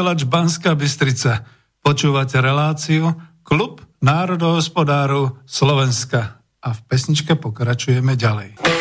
vysielač Banská Bystrica. Počúvate reláciu Klub národohospodárov Slovenska. A v pesničke pokračujeme ďalej.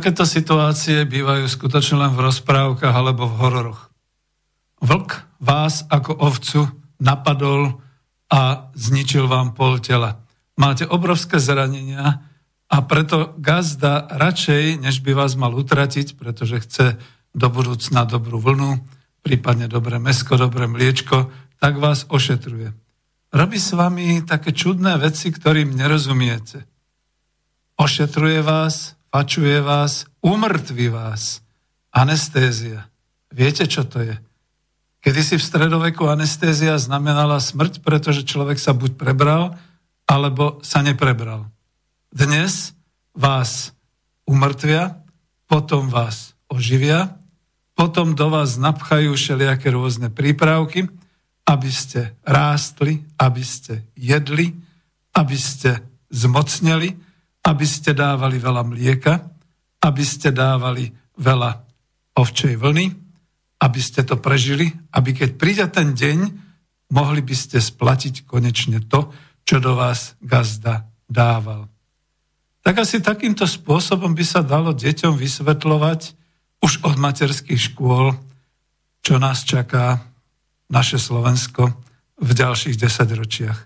Takéto situácie bývajú skutočne len v rozprávkach alebo v hororoch. Vlk vás ako ovcu napadol a zničil vám pol tela. Máte obrovské zranenia a preto gazda radšej, než by vás mal utratiť, pretože chce do budúcna dobrú vlnu, prípadne dobré mesko, dobré mliečko, tak vás ošetruje. Robí s vami také čudné veci, ktorým nerozumiete. Ošetruje vás, fačuje vás, umrtví vás. Anestézia. Viete, čo to je? Kedy si v stredoveku anestézia znamenala smrť, pretože človek sa buď prebral, alebo sa neprebral. Dnes vás umrtvia, potom vás oživia, potom do vás napchajú všelijaké rôzne prípravky, aby ste rástli, aby ste jedli, aby ste zmocneli, aby ste dávali veľa mlieka, aby ste dávali veľa ovčej vlny, aby ste to prežili, aby keď príde ten deň, mohli by ste splatiť konečne to, čo do vás gazda dával. Tak asi takýmto spôsobom by sa dalo deťom vysvetľovať už od materských škôl, čo nás čaká naše Slovensko v ďalších desaťročiach.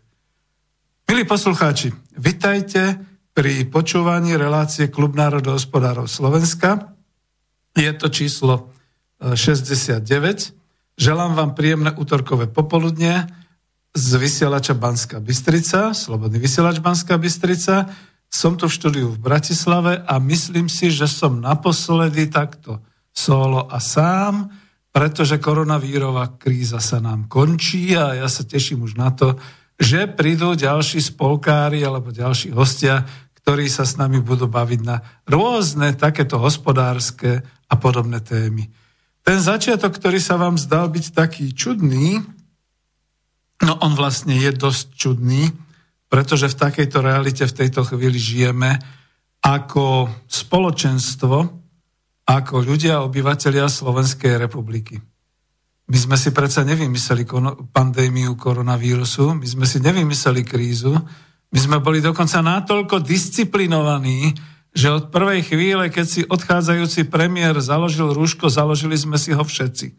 Milí poslucháči, vitajte pri počúvaní relácie Klub národohospodárov Slovenska. Je to číslo 69. E, Želám vám príjemné útorkové popoludne z vysielača Banská Bystrica, Slobodný vysielač Banská Bystrica. Som tu v štúdiu v Bratislave a myslím si, že som naposledy takto solo a sám, pretože koronavírová kríza sa nám končí a ja sa teším už na to, že prídu ďalší spolkári alebo ďalší hostia, ktorí sa s nami budú baviť na rôzne takéto hospodárske a podobné témy. Ten začiatok, ktorý sa vám zdal byť taký čudný, no on vlastne je dosť čudný, pretože v takejto realite v tejto chvíli žijeme ako spoločenstvo, ako ľudia, obyvateľia Slovenskej republiky. My sme si predsa nevymysleli pandémiu koronavírusu, my sme si nevymysleli krízu, my sme boli dokonca natoľko disciplinovaní, že od prvej chvíle, keď si odchádzajúci premiér založil rúško, založili sme si ho všetci.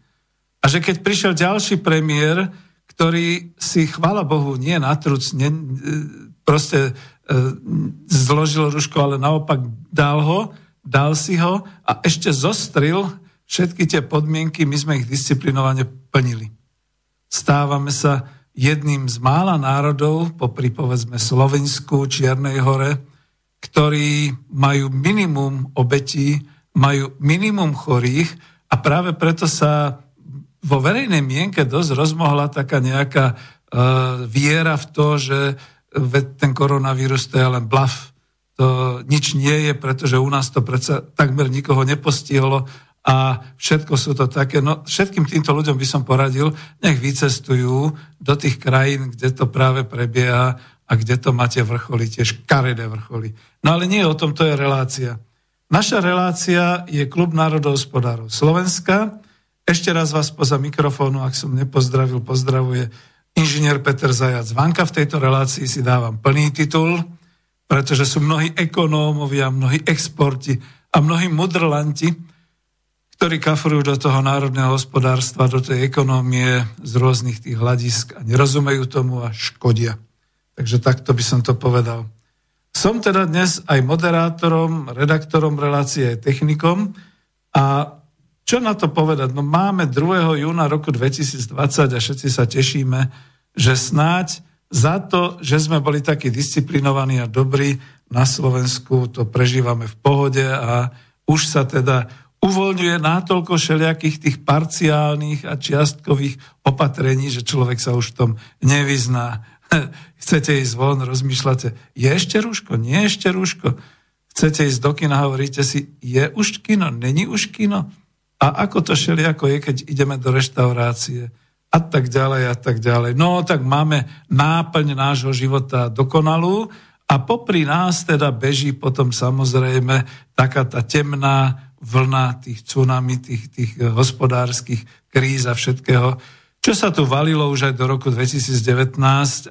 A že keď prišiel ďalší premiér, ktorý si, chvala Bohu, nie na truc, nie, proste e, zložil rúško, ale naopak dal ho, dal si ho a ešte zostril všetky tie podmienky, my sme ich disciplinovane plnili. Stávame sa jedným z mála národov, po povedzme Slovensku, Čiernej hore, ktorí majú minimum obetí, majú minimum chorých a práve preto sa vo verejnej mienke dosť rozmohla taká nejaká uh, viera v to, že ten koronavírus to je len blaf. To nič nie je, pretože u nás to predsa takmer nikoho nepostihlo a všetko sú to také, no všetkým týmto ľuďom by som poradil, nech vycestujú do tých krajín, kde to práve prebieha a kde to máte vrcholy, tiež karedé vrcholy. No ale nie o tom, to je relácia. Naša relácia je Klub národohospodárov Slovenska. Ešte raz vás poza mikrofónu, ak som nepozdravil, pozdravuje inžinier Peter Zajac. Vanka v tejto relácii si dávam plný titul, pretože sú mnohí ekonómovia, mnohí exporti a mnohí mudrlanti, ktorí kafrujú do toho národného hospodárstva, do tej ekonómie z rôznych tých hľadisk a nerozumejú tomu a škodia. Takže takto by som to povedal. Som teda dnes aj moderátorom, redaktorom relácie, aj technikom a čo na to povedať? No máme 2. júna roku 2020 a všetci sa tešíme, že snáď za to, že sme boli takí disciplinovaní a dobrí na Slovensku, to prežívame v pohode a už sa teda uvoľňuje natoľko všelijakých tých parciálnych a čiastkových opatrení, že človek sa už v tom nevyzná. Chcete ísť von, rozmýšľate, je ešte rúško, nie ešte rúško. Chcete ísť do kina, hovoríte si, je už kino, není už kino. A ako to všelijako je, keď ideme do reštaurácie a tak ďalej a tak ďalej. No tak máme náplň nášho života dokonalú a popri nás teda beží potom samozrejme taká tá temná vlna tých tsunami, tých, tých hospodárskych kríz a všetkého, čo sa tu valilo už aj do roku 2019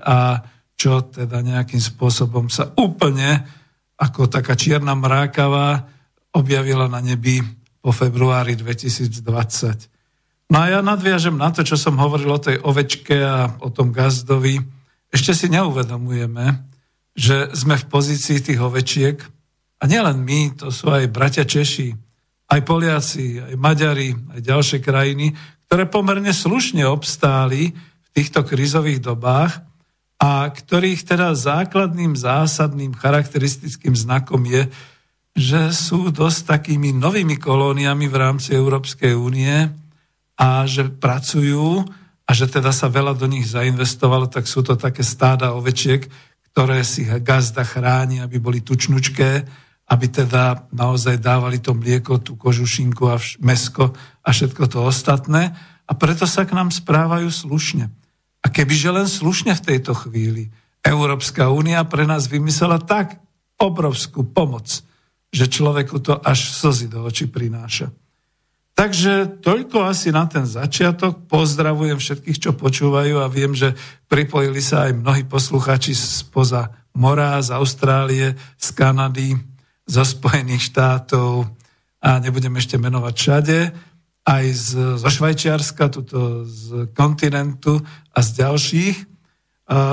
a čo teda nejakým spôsobom sa úplne ako taká čierna mrákava objavila na nebi po februári 2020. No a ja nadviažem na to, čo som hovoril o tej ovečke a o tom gazdovi. Ešte si neuvedomujeme, že sme v pozícii tých ovečiek a nielen my, to sú aj bratia Češi, aj Poliaci, aj Maďari, aj ďalšie krajiny, ktoré pomerne slušne obstáli v týchto krizových dobách a ktorých teda základným, zásadným, charakteristickým znakom je, že sú dosť takými novými kolóniami v rámci Európskej únie a že pracujú a že teda sa veľa do nich zainvestovalo, tak sú to také stáda ovečiek, ktoré si gazda chráni, aby boli tučnučké aby teda naozaj dávali to mlieko, tú kožušinku a mesko a všetko to ostatné. A preto sa k nám správajú slušne. A kebyže len slušne v tejto chvíli Európska únia pre nás vymyslela tak obrovskú pomoc, že človeku to až slzy do očí prináša. Takže toľko asi na ten začiatok. Pozdravujem všetkých, čo počúvajú a viem, že pripojili sa aj mnohí posluchači spoza mora, z Austrálie, z Kanady, zo Spojených štátov a nebudem ešte menovať všade, aj z, zo Švajčiarska, tuto z kontinentu a z ďalších,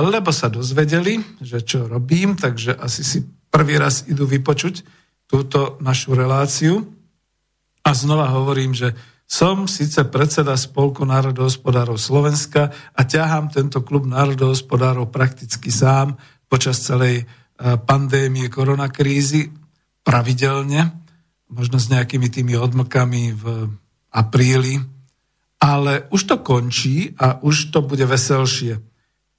lebo sa dozvedeli, že čo robím, takže asi si prvý raz idú vypočuť túto našu reláciu. A znova hovorím, že som síce predseda Spolku národohospodárov Slovenska a ťahám tento klub národohospodárov prakticky sám počas celej pandémie koronakrízy pravidelne, možno s nejakými tými odmlkami v apríli, ale už to končí a už to bude veselšie.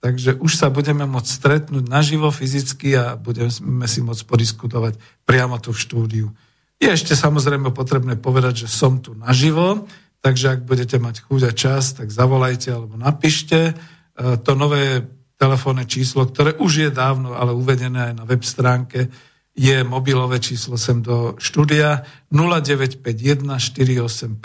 Takže už sa budeme môcť stretnúť naživo fyzicky a budeme si môcť podiskutovať priamo tu v štúdiu. Je ešte samozrejme potrebné povedať, že som tu naživo, takže ak budete mať chuť a čas, tak zavolajte alebo napíšte. E, to nové telefónne číslo, ktoré už je dávno ale uvedené aj na web stránke, je mobilové číslo sem do štúdia 0951 485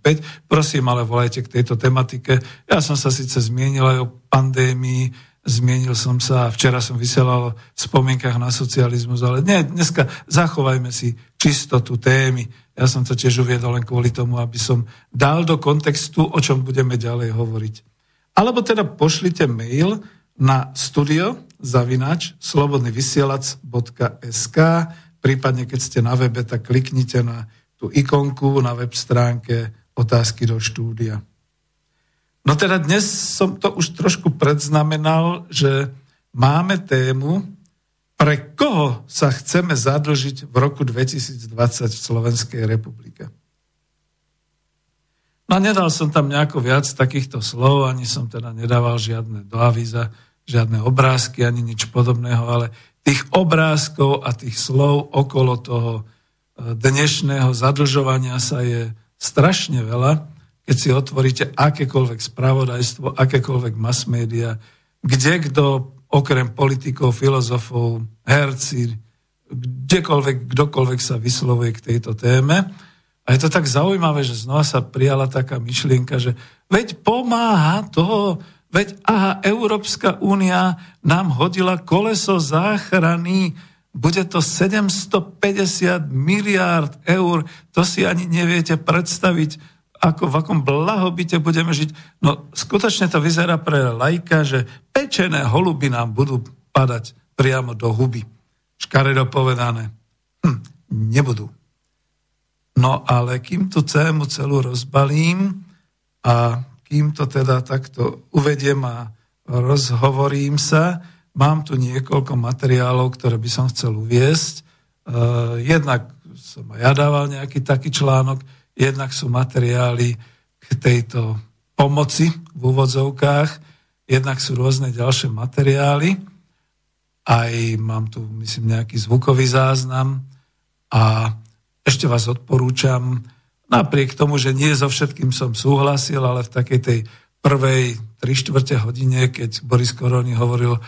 385. Prosím, ale volajte k tejto tematike. Ja som sa síce zmienil aj o pandémii, zmienil som sa, včera som vysielal v spomienkach na socializmus, ale nie, dneska zachovajme si čistotu témy. Ja som to tiež uviedol len kvôli tomu, aby som dal do kontextu, o čom budeme ďalej hovoriť. Alebo teda pošlite mail na studio zavinač slobodnyvysielac.sk prípadne keď ste na webe, tak kliknite na tú ikonku na web stránke otázky do štúdia. No teda dnes som to už trošku predznamenal, že máme tému, pre koho sa chceme zadlžiť v roku 2020 v Slovenskej republike. No nedal som tam nejako viac takýchto slov, ani som teda nedával žiadne do avíza, žiadne obrázky, ani nič podobného, ale tých obrázkov a tých slov okolo toho e, dnešného zadlžovania sa je strašne veľa keď si otvoríte akékoľvek spravodajstvo, akékoľvek mass media, kde kto okrem politikov, filozofov, herci, kdekoľvek, kdokoľvek sa vyslovuje k tejto téme. A je to tak zaujímavé, že znova sa prijala taká myšlienka, že veď pomáha to, veď aha, Európska únia nám hodila koleso záchrany, bude to 750 miliárd eur, to si ani neviete predstaviť ako v akom blahobite budeme žiť. No skutočne to vyzerá pre lajka, že pečené holuby nám budú padať priamo do huby. Škaredo povedané. Hm, nebudú. No ale kým tú tému celú rozbalím a kým to teda takto uvediem a rozhovorím sa, mám tu niekoľko materiálov, ktoré by som chcel uviesť. Uh, jednak som ja dával nejaký taký článok, Jednak sú materiály k tejto pomoci v úvodzovkách, jednak sú rôzne ďalšie materiály, aj mám tu, myslím, nejaký zvukový záznam a ešte vás odporúčam, napriek tomu, že nie so všetkým som súhlasil, ale v takej tej prvej 3 čtvrte hodine, keď Boris Koroni hovoril e,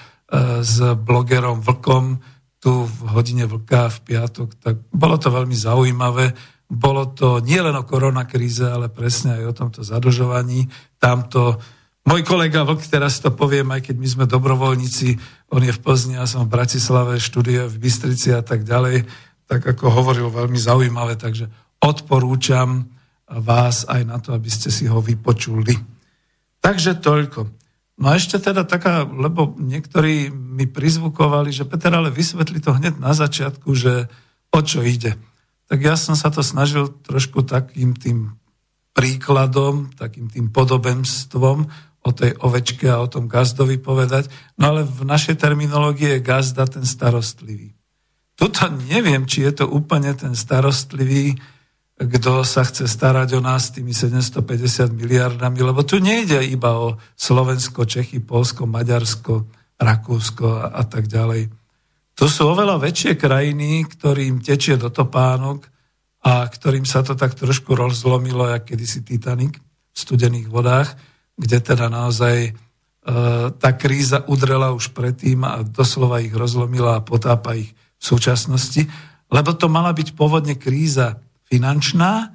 s blogerom Vlkom tu v hodine Vlka v piatok, tak bolo to veľmi zaujímavé bolo to nielen o koronakríze, ale presne aj o tomto zadlžovaní. Tamto môj kolega Vlk, teraz to poviem, aj keď my sme dobrovoľníci, on je v Plzni, ja som v Bratislave, študuje v Bystrici a tak ďalej, tak ako hovoril veľmi zaujímavé, takže odporúčam vás aj na to, aby ste si ho vypočuli. Takže toľko. No a ešte teda taká, lebo niektorí mi prizvukovali, že Peter, ale vysvetli to hneď na začiatku, že o čo ide tak ja som sa to snažil trošku takým tým príkladom, takým tým podobenstvom o tej ovečke a o tom gazdovi povedať. No ale v našej terminológii je gazda ten starostlivý. Tuto neviem, či je to úplne ten starostlivý, kto sa chce starať o nás tými 750 miliardami, lebo tu nejde iba o Slovensko, Čechy, Polsko, Maďarsko, Rakúsko a, a tak ďalej. To sú oveľa väčšie krajiny, ktorým tečie do topánok a ktorým sa to tak trošku rozlomilo, jak kedysi Titanic v studených vodách, kde teda naozaj e, tá kríza udrela už predtým a doslova ich rozlomila a potápa ich v súčasnosti, lebo to mala byť pôvodne kríza finančná,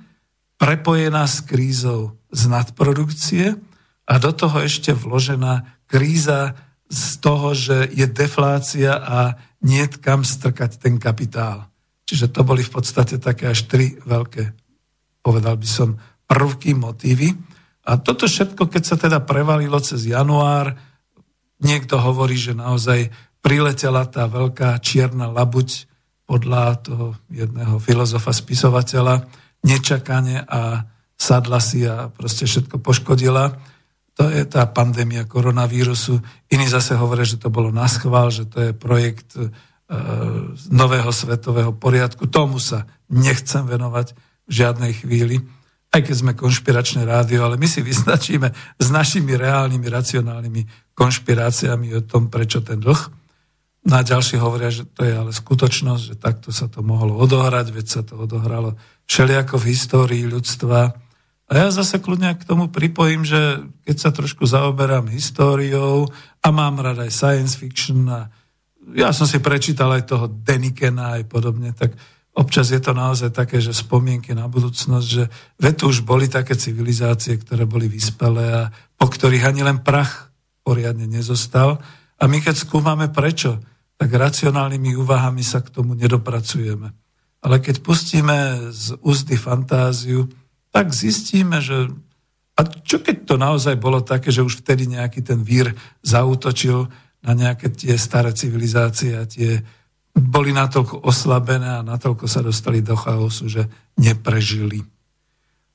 prepojená s krízou z nadprodukcie a do toho ešte vložená kríza z toho, že je deflácia a nie kam strkať ten kapitál. Čiže to boli v podstate také až tri veľké, povedal by som, prvky, motívy. A toto všetko, keď sa teda prevalilo cez január, niekto hovorí, že naozaj priletela tá veľká čierna labuť podľa toho jedného filozofa, spisovateľa, nečakane a sadla si a proste všetko poškodila. To je tá pandémia koronavírusu. Iní zase hovoria, že to bolo na schvál, že to je projekt e, nového svetového poriadku. Tomu sa nechcem venovať v žiadnej chvíli, aj keď sme konšpiračné rádio, ale my si vyznačíme s našimi reálnymi, racionálnymi konšpiráciami o tom, prečo ten dlh. No a ďalší hovoria, že to je ale skutočnosť, že takto sa to mohlo odohrať, veď sa to odohralo všelijako v histórii ľudstva a ja zase kľudne k tomu pripojím, že keď sa trošku zaoberám históriou a mám rád aj science fiction a ja som si prečítal aj toho Denikena aj podobne, tak občas je to naozaj také, že spomienky na budúcnosť, že ve tu už boli také civilizácie, ktoré boli vyspelé a po ktorých ani len prach poriadne nezostal. A my keď skúmame prečo, tak racionálnymi úvahami sa k tomu nedopracujeme. Ale keď pustíme z úzdy fantáziu, tak zistíme, že a čo keď to naozaj bolo také, že už vtedy nejaký ten vír zautočil na nejaké tie staré civilizácie a tie boli natoľko oslabené a natoľko sa dostali do chaosu, že neprežili.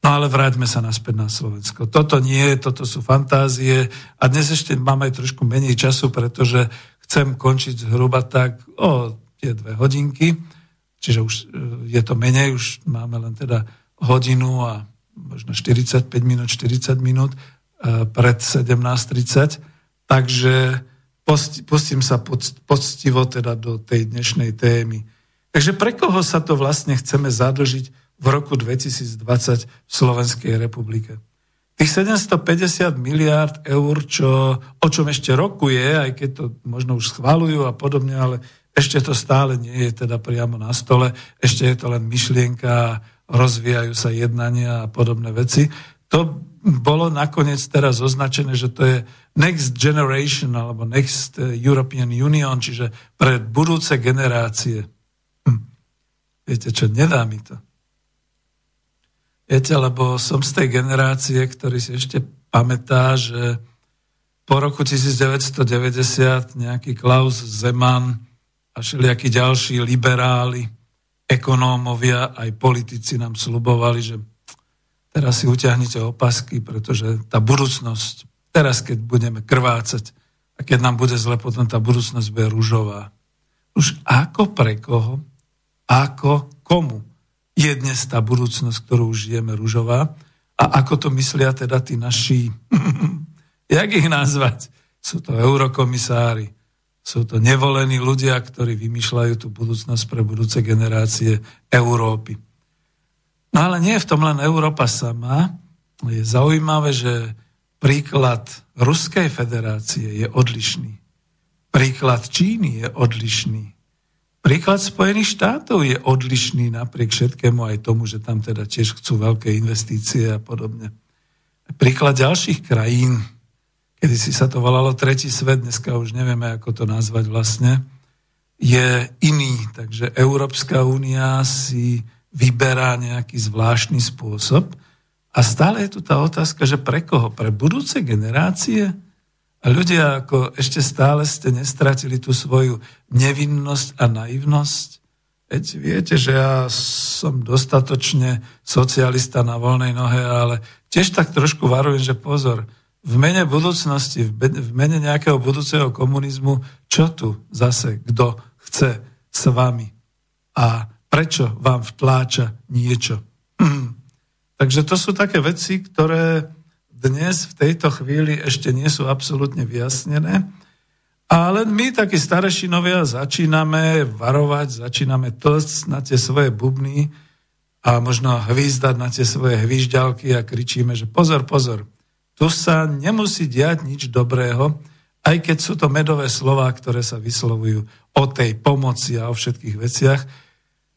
No ale vráťme sa naspäť na Slovensko. Toto nie, toto sú fantázie a dnes ešte mám aj trošku menej času, pretože chcem končiť zhruba tak o tie dve hodinky, čiže už e, je to menej, už máme len teda hodinu a možno 45 minút, 40 minút e, pred 17.30. Takže pustím sa poctivo teda do tej dnešnej témy. Takže pre koho sa to vlastne chceme zadlžiť v roku 2020 v Slovenskej republike? Tých 750 miliárd eur, čo, o čom ešte rokuje, aj keď to možno už schvalujú a podobne, ale ešte to stále nie je teda priamo na stole, ešte je to len myšlienka, rozvíjajú sa jednania a podobné veci. To bolo nakoniec teraz označené, že to je Next Generation alebo Next European Union, čiže pre budúce generácie. Hm. Viete čo, nedá mi to. Viete, lebo som z tej generácie, ktorý si ešte pamätá, že po roku 1990 nejaký Klaus Zeman a všelijakí ďalší liberáli ekonómovia, aj politici nám slubovali, že teraz si utiahnite opasky, pretože tá budúcnosť, teraz keď budeme krvácať a keď nám bude zle, potom tá budúcnosť bude rúžová. Už ako pre koho, ako komu je dnes tá budúcnosť, ktorú žijeme rúžová a ako to myslia teda tí naši, jak ich nazvať? Sú to eurokomisári, sú to nevolení ľudia, ktorí vymýšľajú tú budúcnosť pre budúce generácie Európy. No ale nie je v tom len Európa sama. Je zaujímavé, že príklad Ruskej federácie je odlišný. Príklad Číny je odlišný. Príklad Spojených štátov je odlišný napriek všetkému aj tomu, že tam teda tiež chcú veľké investície a podobne. Príklad ďalších krajín, kedy si sa to volalo Tretí svet, dneska už nevieme, ako to nazvať vlastne, je iný. Takže Európska únia si vyberá nejaký zvláštny spôsob a stále je tu tá otázka, že pre koho? Pre budúce generácie? Ľudia ako ešte stále ste nestratili tú svoju nevinnosť a naivnosť? Veď viete, že ja som dostatočne socialista na voľnej nohe, ale tiež tak trošku varujem, že pozor, v mene budúcnosti, v mene nejakého budúceho komunizmu, čo tu zase kto chce s vami a prečo vám vtláča niečo. Takže to sú také veci, ktoré dnes v tejto chvíli ešte nie sú absolútne vyjasnené. Ale my, takí starešinovia, začíname varovať, začíname tlcť na tie svoje bubny a možno hvízdať na tie svoje hvížďalky a kričíme, že pozor, pozor, tu sa nemusí diať nič dobrého, aj keď sú to medové slova, ktoré sa vyslovujú o tej pomoci a o všetkých veciach,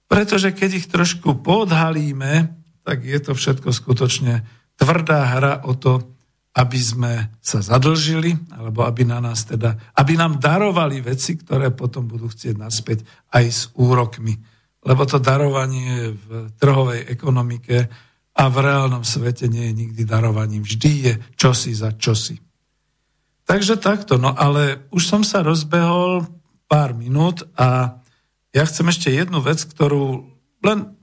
pretože keď ich trošku podhalíme, tak je to všetko skutočne tvrdá hra o to, aby sme sa zadlžili, alebo aby na nás teda, aby nám darovali veci, ktoré potom budú chcieť naspäť aj s úrokmi. Lebo to darovanie v trhovej ekonomike a v reálnom svete nie je nikdy darovaním. Vždy je čosi za čosi. Takže takto, no ale už som sa rozbehol pár minút a ja chcem ešte jednu vec, ktorú len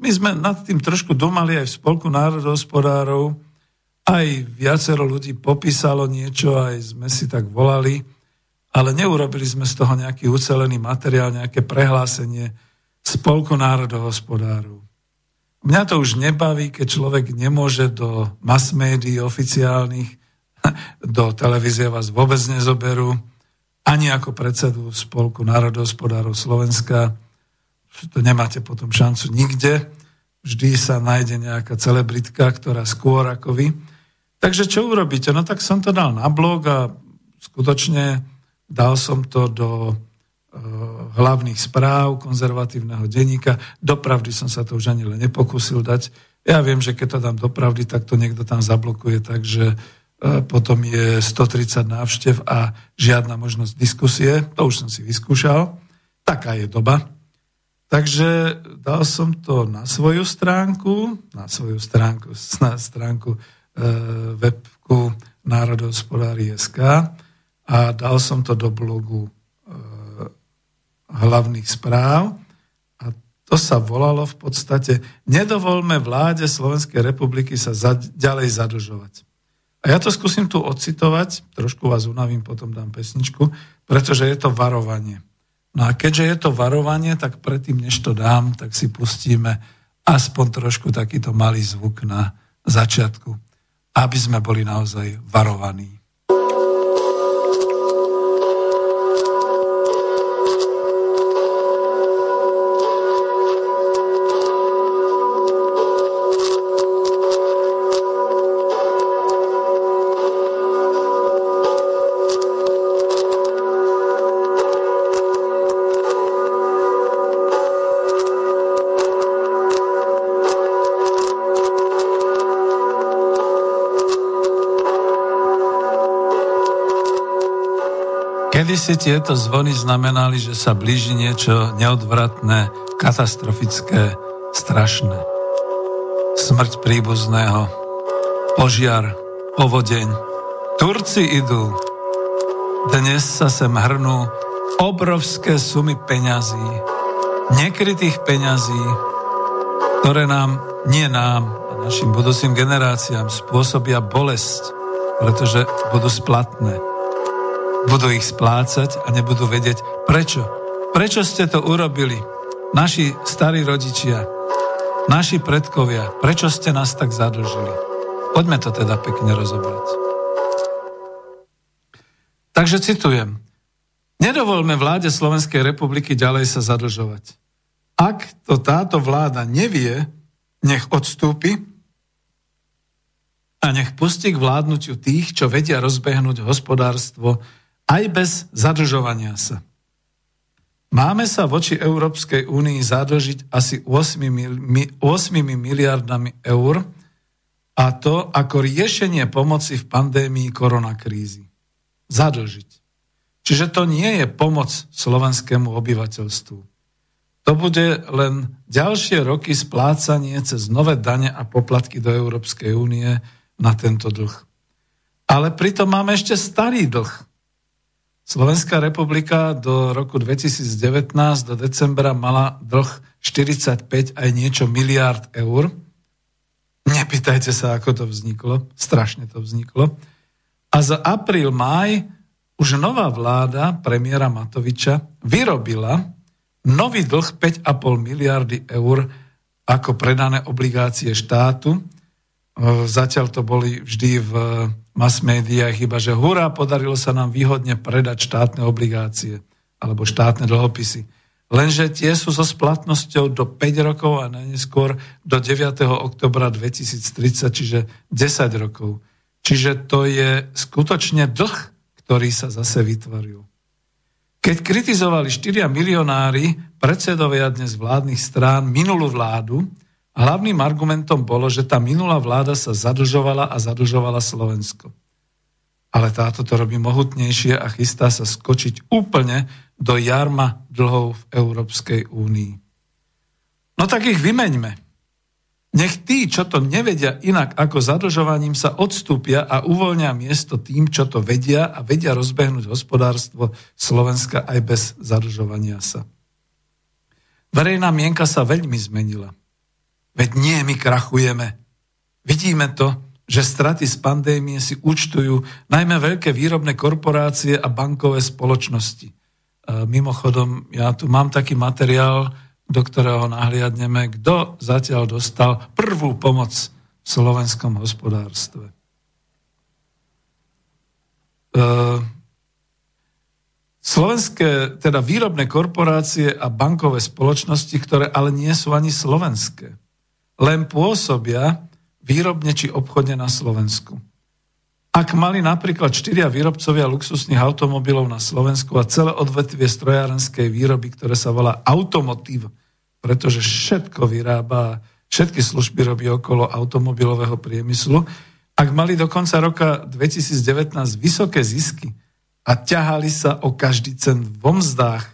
my sme nad tým trošku domali aj v Spolku národohospodárov, aj viacero ľudí popísalo niečo, aj sme si tak volali, ale neurobili sme z toho nejaký ucelený materiál, nejaké prehlásenie Spolku národohospodárov. Mňa to už nebaví, keď človek nemôže do mass médií oficiálnych, do televízie vás vôbec nezoberú, ani ako predsedu Spolku národohospodárov Slovenska. To nemáte potom šancu nikde. vždy sa nájde nejaká celebritka, ktorá skôr ako vy. Takže čo urobíte? No tak som to dal na blog a skutočne dal som to do Eh, hlavných správ konzervatívneho denníka. Dopravdy som sa to už ani len nepokúsil dať. Ja viem, že keď to dám dopravdy, tak to niekto tam zablokuje, takže eh, potom je 130 návštev a žiadna možnosť diskusie. To už som si vyskúšal. Taká je doba. Takže dal som to na svoju stránku, na svoju stránku, na stránku e, webku národohospodári.sk a dal som to do blogu hlavných správ a to sa volalo v podstate Nedovolme vláde Slovenskej republiky sa za, ďalej zadlžovať. A ja to skúsim tu ocitovať, trošku vás unavím, potom dám pesničku, pretože je to varovanie. No a keďže je to varovanie, tak predtým, než to dám, tak si pustíme aspoň trošku takýto malý zvuk na začiatku, aby sme boli naozaj varovaní. Si tieto zvony znamenali, že sa blíži niečo neodvratné, katastrofické, strašné. Smrť príbuzného, požiar, povodeň. Turci idú. Dnes sa sem hrnú obrovské sumy peňazí, nekrytých peňazí, ktoré nám, nie nám a našim budúcim generáciám spôsobia bolesť, pretože budú splatné budú ich splácať a nebudú vedieť prečo. Prečo ste to urobili? Naši starí rodičia, naši predkovia, prečo ste nás tak zadlžili? Poďme to teda pekne rozobrať. Takže citujem. Nedovolme vláde Slovenskej republiky ďalej sa zadlžovať. Ak to táto vláda nevie, nech odstúpi a nech pustí k vládnutiu tých, čo vedia rozbehnúť hospodárstvo aj bez zadlžovania sa. Máme sa voči Európskej únii zadlžiť asi 8, 8 miliardami eur a to ako riešenie pomoci v pandémii koronakrízy. Zadlžiť. Čiže to nie je pomoc slovenskému obyvateľstvu. To bude len ďalšie roky splácanie cez nové dane a poplatky do Európskej únie na tento dlh. Ale pritom máme ešte starý dlh, Slovenská republika do roku 2019, do decembra, mala dlh 45 aj niečo miliárd eur. Nepýtajte sa, ako to vzniklo. Strašne to vzniklo. A za apríl, máj už nová vláda premiéra Matoviča vyrobila nový dlh 5,5 miliardy eur ako predané obligácie štátu. Zatiaľ to boli vždy v mass médiách, iba že hurá, podarilo sa nám výhodne predať štátne obligácie alebo štátne dlhopisy. Lenže tie sú so splatnosťou do 5 rokov a najneskôr do 9. oktobra 2030, čiže 10 rokov. Čiže to je skutočne dlh, ktorý sa zase vytvoril. Keď kritizovali 4 milionári, predsedovia dnes vládnych strán, minulú vládu, Hlavným argumentom bolo, že tá minulá vláda sa zadlžovala a zadlžovala Slovensko. Ale táto to robí mohutnejšie a chystá sa skočiť úplne do jarma dlhov v Európskej únii. No tak ich vymeňme. Nech tí, čo to nevedia inak ako zadlžovaním, sa odstúpia a uvoľnia miesto tým, čo to vedia a vedia rozbehnúť hospodárstvo Slovenska aj bez zadlžovania sa. Verejná mienka sa veľmi zmenila. Veď nie, my krachujeme. Vidíme to, že straty z pandémie si účtujú najmä veľké výrobné korporácie a bankové spoločnosti. E, mimochodom, ja tu mám taký materiál, do ktorého nahliadneme, kto zatiaľ dostal prvú pomoc v slovenskom hospodárstve. E, slovenské, teda výrobné korporácie a bankové spoločnosti, ktoré ale nie sú ani slovenské len pôsobia výrobne či obchodne na Slovensku. Ak mali napríklad štyria výrobcovia luxusných automobilov na Slovensku a celé odvetvie strojárenskej výroby, ktoré sa volá automotív, pretože všetko vyrába, všetky služby robí okolo automobilového priemyslu, ak mali do konca roka 2019 vysoké zisky a ťahali sa o každý cent vo mzdách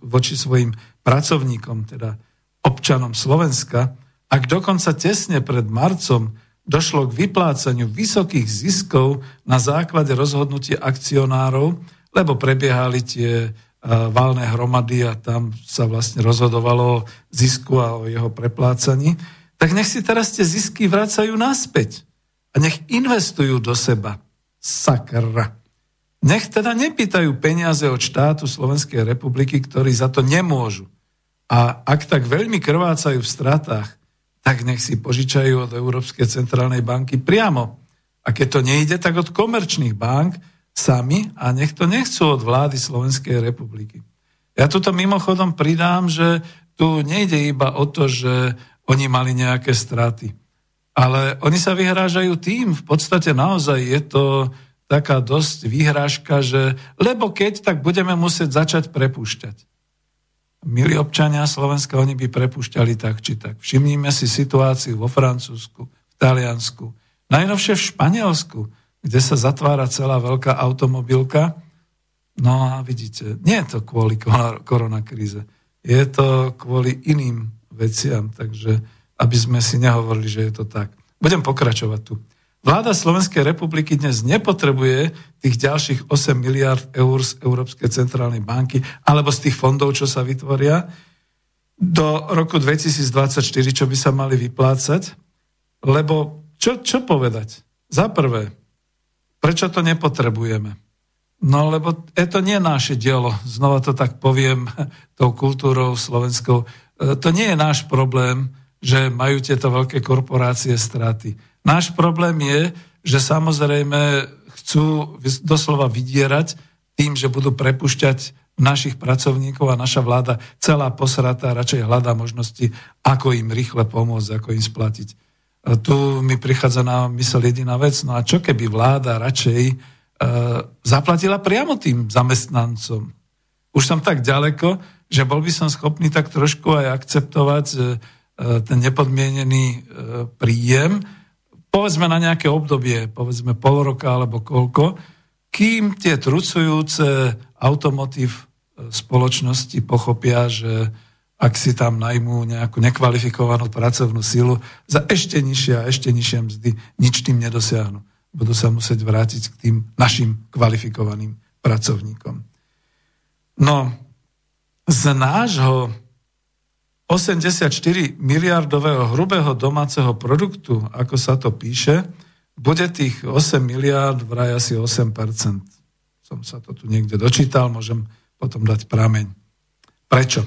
voči svojim pracovníkom, teda občanom Slovenska, ak dokonca tesne pred marcom došlo k vyplácaniu vysokých ziskov na základe rozhodnutia akcionárov, lebo prebiehali tie valné hromady a tam sa vlastne rozhodovalo o zisku a o jeho preplácaní, tak nech si teraz tie zisky vracajú naspäť a nech investujú do seba. Sakra. Nech teda nepýtajú peniaze od štátu Slovenskej republiky, ktorí za to nemôžu. A ak tak veľmi krvácajú v stratách, tak nech si požičajú od Európskej centrálnej banky priamo. A keď to nejde, tak od komerčných bank sami a nech to nechcú od vlády Slovenskej republiky. Ja tuto mimochodom pridám, že tu nejde iba o to, že oni mali nejaké straty. Ale oni sa vyhrážajú tým, v podstate naozaj je to taká dosť výhrážka, že lebo keď, tak budeme musieť začať prepúšťať milí občania Slovenska, oni by prepušťali tak či tak. Všimnime si situáciu vo Francúzsku, v Taliansku, najnovšie v Španielsku, kde sa zatvára celá veľká automobilka. No a vidíte, nie je to kvôli koronakríze, je to kvôli iným veciam, takže aby sme si nehovorili, že je to tak. Budem pokračovať tu. Vláda Slovenskej republiky dnes nepotrebuje tých ďalších 8 miliard eur z Európskej centrálnej banky alebo z tých fondov, čo sa vytvoria do roku 2024, čo by sa mali vyplácať. Lebo čo, čo povedať? Za prvé, prečo to nepotrebujeme? No lebo je to nie naše dielo, znova to tak poviem, tou kultúrou slovenskou. E, to nie je náš problém, že majú tieto veľké korporácie straty. Náš problém je, že samozrejme chcú doslova vydierať tým, že budú prepušťať našich pracovníkov a naša vláda celá posratá radšej hľadá možnosti, ako im rýchle pomôcť, ako im splatiť. A tu mi prichádza na mysel jediná vec, no a čo keby vláda radšej e, zaplatila priamo tým zamestnancom? Už som tak ďaleko, že bol by som schopný tak trošku aj akceptovať e, ten nepodmienený e, príjem, povedzme na nejaké obdobie, povedzme pol roka alebo koľko, kým tie trucujúce automotív e, spoločnosti pochopia, že ak si tam najmú nejakú nekvalifikovanú pracovnú silu za ešte nižšie a ešte nižšie mzdy, nič tým nedosiahnu. Budú sa musieť vrátiť k tým našim kvalifikovaným pracovníkom. No, z nášho 84 miliardového hrubého domáceho produktu, ako sa to píše, bude tých 8 miliard vraj asi 8%. Som sa to tu niekde dočítal, môžem potom dať prameň. Prečo?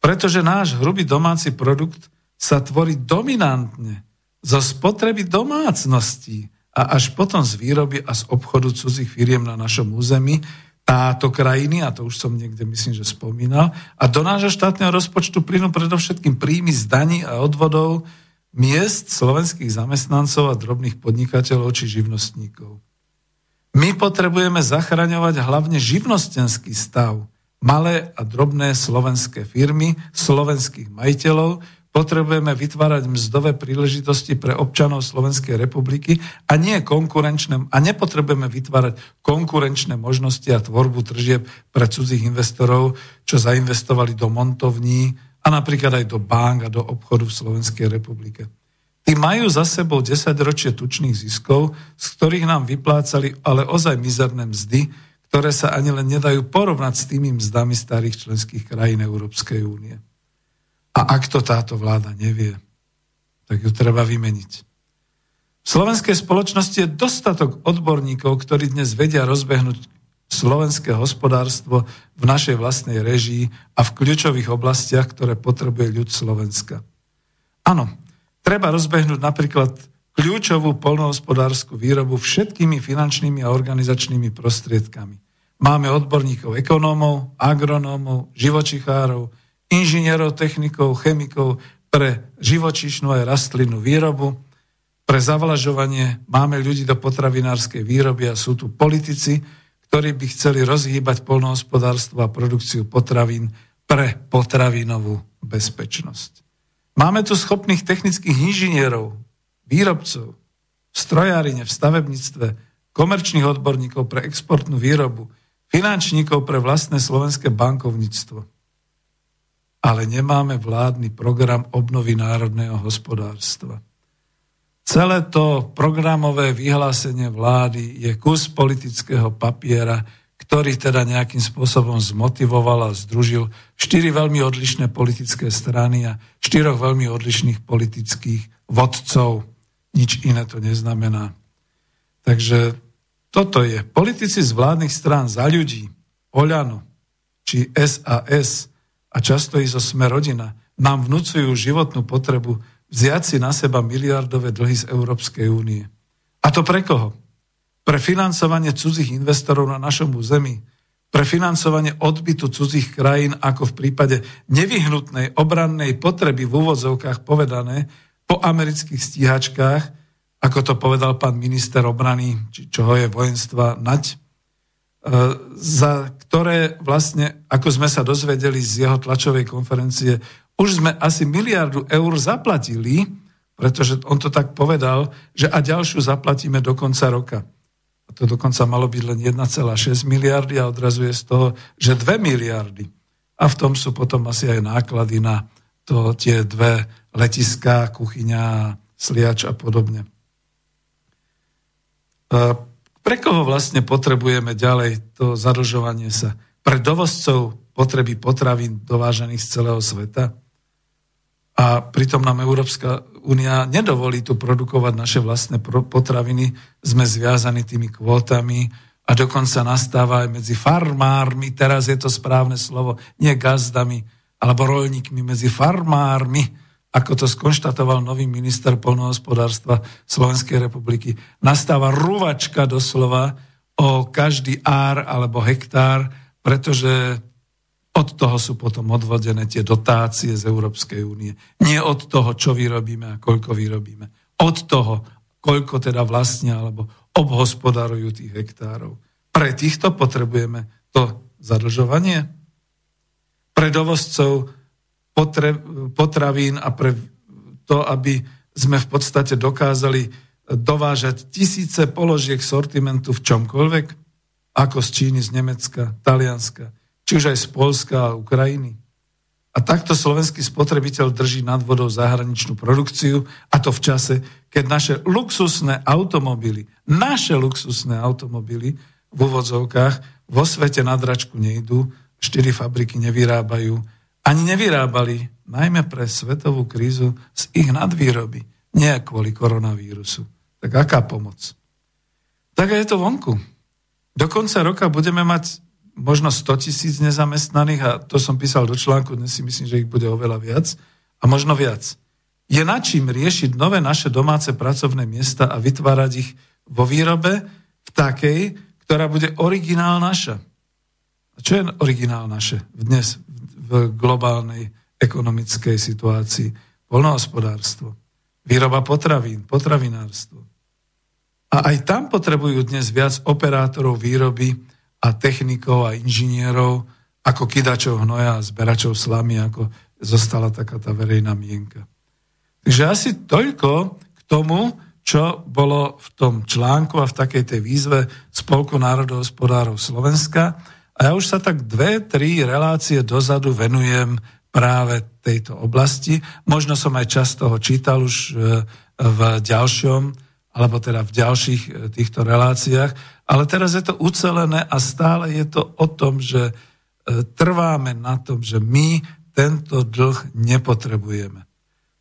Pretože náš hrubý domáci produkt sa tvorí dominantne zo spotreby domácností a až potom z výroby a z obchodu cudzích firiem na našom území, táto krajiny, a to už som niekde myslím, že spomínal, a do nášho štátneho rozpočtu plynú predovšetkým príjmy z daní a odvodov miest slovenských zamestnancov a drobných podnikateľov či živnostníkov. My potrebujeme zachraňovať hlavne živnostenský stav, malé a drobné slovenské firmy, slovenských majiteľov, potrebujeme vytvárať mzdové príležitosti pre občanov Slovenskej republiky a nie konkurenčné, a nepotrebujeme vytvárať konkurenčné možnosti a tvorbu tržieb pre cudzích investorov, čo zainvestovali do montovní a napríklad aj do bank a do obchodu v Slovenskej republike. Tí majú za sebou 10 ročie tučných ziskov, z ktorých nám vyplácali ale ozaj mizerné mzdy, ktoré sa ani len nedajú porovnať s tými mzdami starých členských krajín Európskej únie. A ak to táto vláda nevie, tak ju treba vymeniť. V slovenskej spoločnosti je dostatok odborníkov, ktorí dnes vedia rozbehnúť slovenské hospodárstvo v našej vlastnej režii a v kľúčových oblastiach, ktoré potrebuje ľud Slovenska. Áno, treba rozbehnúť napríklad kľúčovú polnohospodárskú výrobu všetkými finančnými a organizačnými prostriedkami. Máme odborníkov ekonómov, agronómov, živočichárov, inžinierov, technikov, chemikov, pre živočišnú aj rastlinnú výrobu, pre zavlažovanie máme ľudí do potravinárskej výroby a sú tu politici, ktorí by chceli rozhýbať polnohospodárstvo a produkciu potravín pre potravinovú bezpečnosť. Máme tu schopných technických inžinierov, výrobcov, v strojárine, v stavebníctve, komerčných odborníkov pre exportnú výrobu, finančníkov pre vlastné slovenské bankovníctvo. Ale nemáme vládny program obnovy národného hospodárstva. Celé to programové vyhlásenie vlády je kus politického papiera, ktorý teda nejakým spôsobom zmotivoval a združil štyri veľmi odlišné politické strany a štyroch veľmi odlišných politických vodcov. Nič iné to neznamená. Takže toto je. Politici z vládnych strán za ľudí, Oľano, či SAS a často i zo Sme rodina, nám vnúcujú životnú potrebu vziať si na seba miliardové dlhy z Európskej únie. A to pre koho? Pre financovanie cudzích investorov na našom území, pre financovanie odbytu cudzích krajín, ako v prípade nevyhnutnej obrannej potreby v úvodzovkách povedané po amerických stíhačkách, ako to povedal pán minister obrany, či čoho je vojenstva Nať, za ktoré vlastne, ako sme sa dozvedeli z jeho tlačovej konferencie, už sme asi miliardu eur zaplatili, pretože on to tak povedal, že a ďalšiu zaplatíme do konca roka. A to dokonca malo byť len 1,6 miliardy a odrazuje z toho, že 2 miliardy. A v tom sú potom asi aj náklady na to, tie dve letiská, kuchyňa, sliač a podobne. A pre koho vlastne potrebujeme ďalej to zadlžovanie sa? Pre dovozcov potreby potravín dovážených z celého sveta? a pritom nám Európska únia nedovolí tu produkovať naše vlastné potraviny, sme zviazaní tými kvótami a dokonca nastáva aj medzi farmármi, teraz je to správne slovo, nie gazdami, alebo rolníkmi, medzi farmármi, ako to skonštatoval nový minister polnohospodárstva Slovenskej republiky. Nastáva ruvačka doslova o každý ár alebo hektár, pretože od toho sú potom odvodené tie dotácie z Európskej únie. Nie od toho, čo vyrobíme a koľko vyrobíme. Od toho, koľko teda vlastnia alebo obhospodarujú tých hektárov. Pre týchto potrebujeme to zadlžovanie. Pre dovozcov potravín a pre to, aby sme v podstate dokázali dovážať tisíce položiek sortimentu v čomkoľvek, ako z Číny, z Nemecka, Talianska, či už aj z Polska a Ukrajiny. A takto slovenský spotrebiteľ drží nad vodou zahraničnú produkciu a to v čase, keď naše luxusné automobily, naše luxusné automobily v úvodzovkách vo svete na dračku nejdú, štyri fabriky nevyrábajú, ani nevyrábali, najmä pre svetovú krízu z ich nadvýroby, nie kvôli koronavírusu. Tak aká pomoc? Tak je to vonku. Do konca roka budeme mať možno 100 tisíc nezamestnaných, a to som písal do článku, dnes si myslím, že ich bude oveľa viac, a možno viac. Je na čím riešiť nové naše domáce pracovné miesta a vytvárať ich vo výrobe v takej, ktorá bude originál naša. A čo je originál naše dnes globálnej ekonomickej situácii? Polnohospodárstvo, výroba potravín, potravinárstvo. A aj tam potrebujú dnes viac operátorov výroby, a technikov a inžinierov ako kydačov hnoja a zberačov slamy, ako zostala taká tá verejná mienka. Takže asi toľko k tomu, čo bolo v tom článku a v takej tej výzve Spolku národohospodárov Slovenska. A ja už sa tak dve, tri relácie dozadu venujem práve tejto oblasti. Možno som aj čas toho čítal už e, v ďalšom, alebo teda v ďalších e, týchto reláciách. Ale teraz je to ucelené a stále je to o tom, že e, trváme na tom, že my tento dlh nepotrebujeme.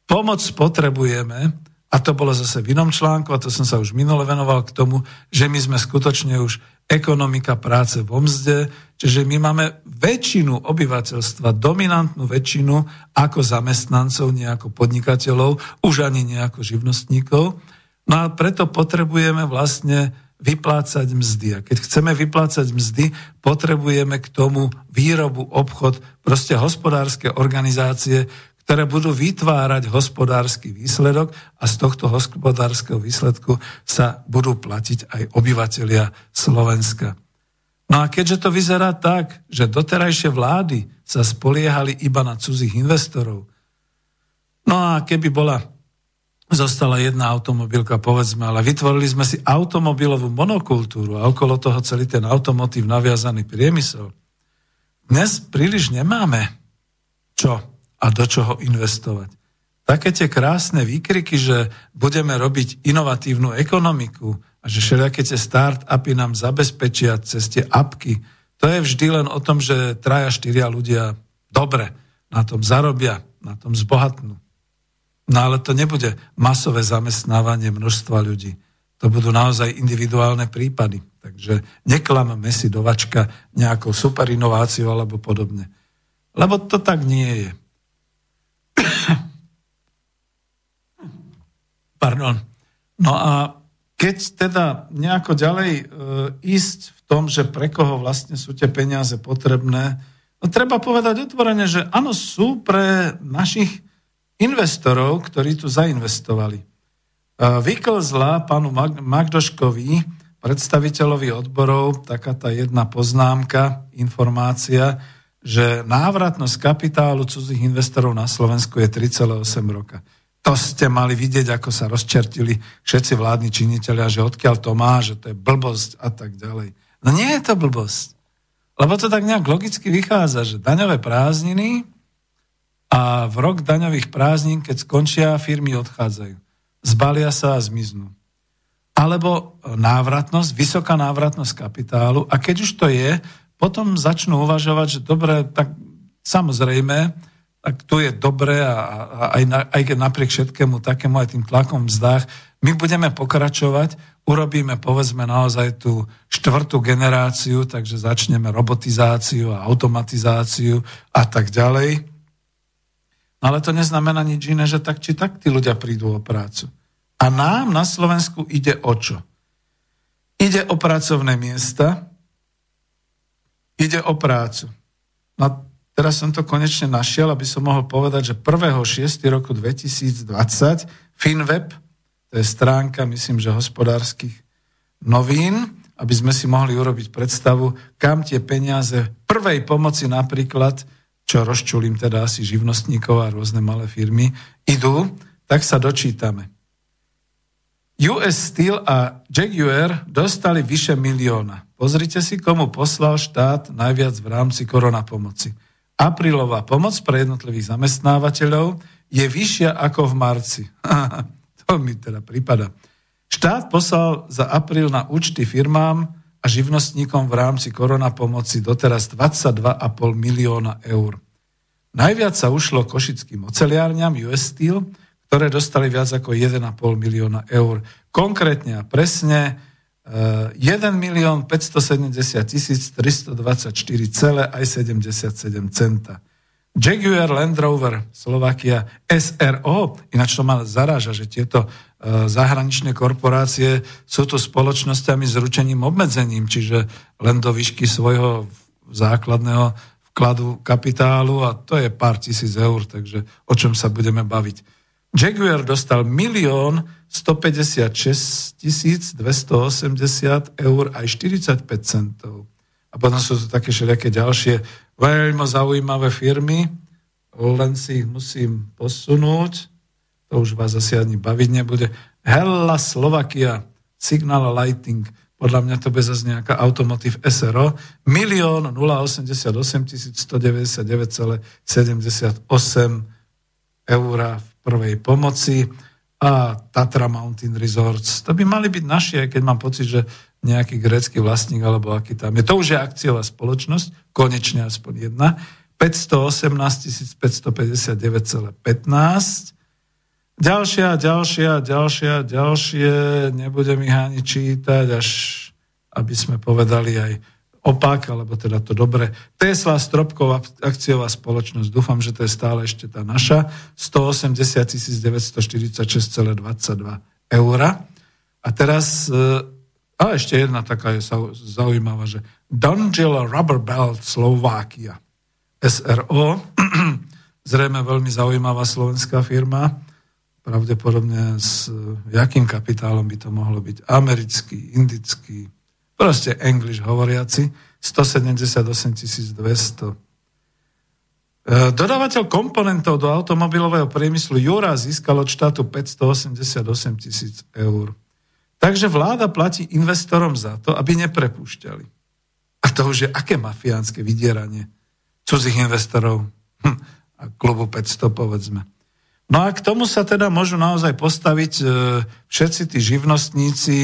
Pomoc potrebujeme, a to bolo zase v inom článku, a to som sa už minule venoval k tomu, že my sme skutočne už ekonomika práce vo mzde, čiže my máme väčšinu obyvateľstva, dominantnú väčšinu ako zamestnancov, nie ako podnikateľov, už ani nie ako živnostníkov. No a preto potrebujeme vlastne vyplácať mzdy. A keď chceme vyplácať mzdy, potrebujeme k tomu výrobu, obchod, proste hospodárske organizácie, ktoré budú vytvárať hospodársky výsledok a z tohto hospodárskeho výsledku sa budú platiť aj obyvateľia Slovenska. No a keďže to vyzerá tak, že doterajšie vlády sa spoliehali iba na cudzích investorov, no a keby bola zostala jedna automobilka, povedzme, ale vytvorili sme si automobilovú monokultúru a okolo toho celý ten automotív naviazaný priemysel. Dnes príliš nemáme čo a do čoho investovať. Také tie krásne výkriky, že budeme robiť inovatívnu ekonomiku a že všelijaké tie start-upy nám zabezpečia cez tie apky, to je vždy len o tom, že traja, štyria ľudia dobre na tom zarobia, na tom zbohatnú. No ale to nebude masové zamestnávanie množstva ľudí. To budú naozaj individuálne prípady. Takže neklamme si do vačka nejakou super inováciou alebo podobne. Lebo to tak nie je. Pardon. No a keď teda nejako ďalej e, ísť v tom, že pre koho vlastne sú tie peniaze potrebné, no treba povedať otvorene, že áno, sú pre našich investorov, ktorí tu zainvestovali. E, vyklzla pánu Magdoškovi, predstaviteľovi odborov, taká tá jedna poznámka, informácia, že návratnosť kapitálu cudzích investorov na Slovensku je 3,8 roka. To ste mali vidieť, ako sa rozčertili všetci vládni činiteľia, že odkiaľ to má, že to je blbosť a tak ďalej. No nie je to blbosť. Lebo to tak nejak logicky vychádza, že daňové prázdniny a v rok daňových prázdnin, keď skončia, firmy odchádzajú. Zbalia sa a zmiznú. Alebo návratnosť, vysoká návratnosť kapitálu a keď už to je, potom začnú uvažovať, že dobre, tak samozrejme, tak tu je dobre a, a aj, na, aj napriek všetkému takému aj tým tlakom v zdách, my budeme pokračovať, urobíme povedzme naozaj tú štvrtú generáciu, takže začneme robotizáciu a automatizáciu a tak ďalej. Ale to neznamená nič iné, že tak či tak tí ľudia prídu o prácu. A nám na Slovensku ide o čo? Ide o pracovné miesta, ide o prácu. No Teraz som to konečne našiel, aby som mohol povedať, že 1.6. roku 2020 Finweb, to je stránka, myslím, že hospodárskych novín, aby sme si mohli urobiť predstavu, kam tie peniaze prvej pomoci napríklad, čo rozčulím teda asi živnostníkov a rôzne malé firmy, idú, tak sa dočítame. US Steel a Jaguar dostali vyše milióna. Pozrite si, komu poslal štát najviac v rámci korona pomoci aprílová pomoc pre jednotlivých zamestnávateľov je vyššia ako v marci. to mi teda prípada. Štát poslal za apríl na účty firmám a živnostníkom v rámci korona pomoci doteraz 22,5 milióna eur. Najviac sa ušlo košickým oceliárňam US Steel, ktoré dostali viac ako 1,5 milióna eur. Konkrétne a presne 1 milión 570 tisíc 324 celé aj 77 centa. Jaguar Land Rover Slovakia SRO, ináč to ma zaráža, že tieto e, zahraničné korporácie sú tu spoločnosťami s ručením obmedzením, čiže len do výšky svojho základného vkladu kapitálu a to je pár tisíc eur, takže o čom sa budeme baviť. Jaguar dostal milión 156 280 eur aj 45 centov. A potom sú to také všelijaké ďalšie veľmi zaujímavé firmy, len si ich musím posunúť, to už vás asi ani baviť nebude. Hella Slovakia, Signal Lighting, podľa mňa to bude zase nejaká automotív SRO, milión 088 199,78 eur v prvej pomoci a Tatra Mountain Resorts. To by mali byť naši, aj keď mám pocit, že nejaký grécky vlastník alebo aký tam je. To už je akciová spoločnosť, konečne aspoň jedna. 518 559,15. Ďalšia, ďalšia, ďalšia, ďalšie, nebudem ich ani čítať, až aby sme povedali aj opak, alebo teda to dobre. Tesla Stropková akciová spoločnosť, dúfam, že to je stále ešte tá naša, 180 946,22 eur. A teraz, e, a ešte jedna taká je zaujímavá, že Dongel Rubber Belt Slovakia, SRO, zrejme veľmi zaujímavá slovenská firma, pravdepodobne s jakým kapitálom by to mohlo byť. Americký, indický, proste English hovoriaci, 178 200. E, dodávateľ komponentov do automobilového priemyslu Jura získal od štátu 588 tisíc eur. Takže vláda platí investorom za to, aby neprepúšťali. A to už je aké mafiánske vydieranie cudzích investorov. Hm, a klubu 500 povedzme. No a k tomu sa teda môžu naozaj postaviť e, všetci tí živnostníci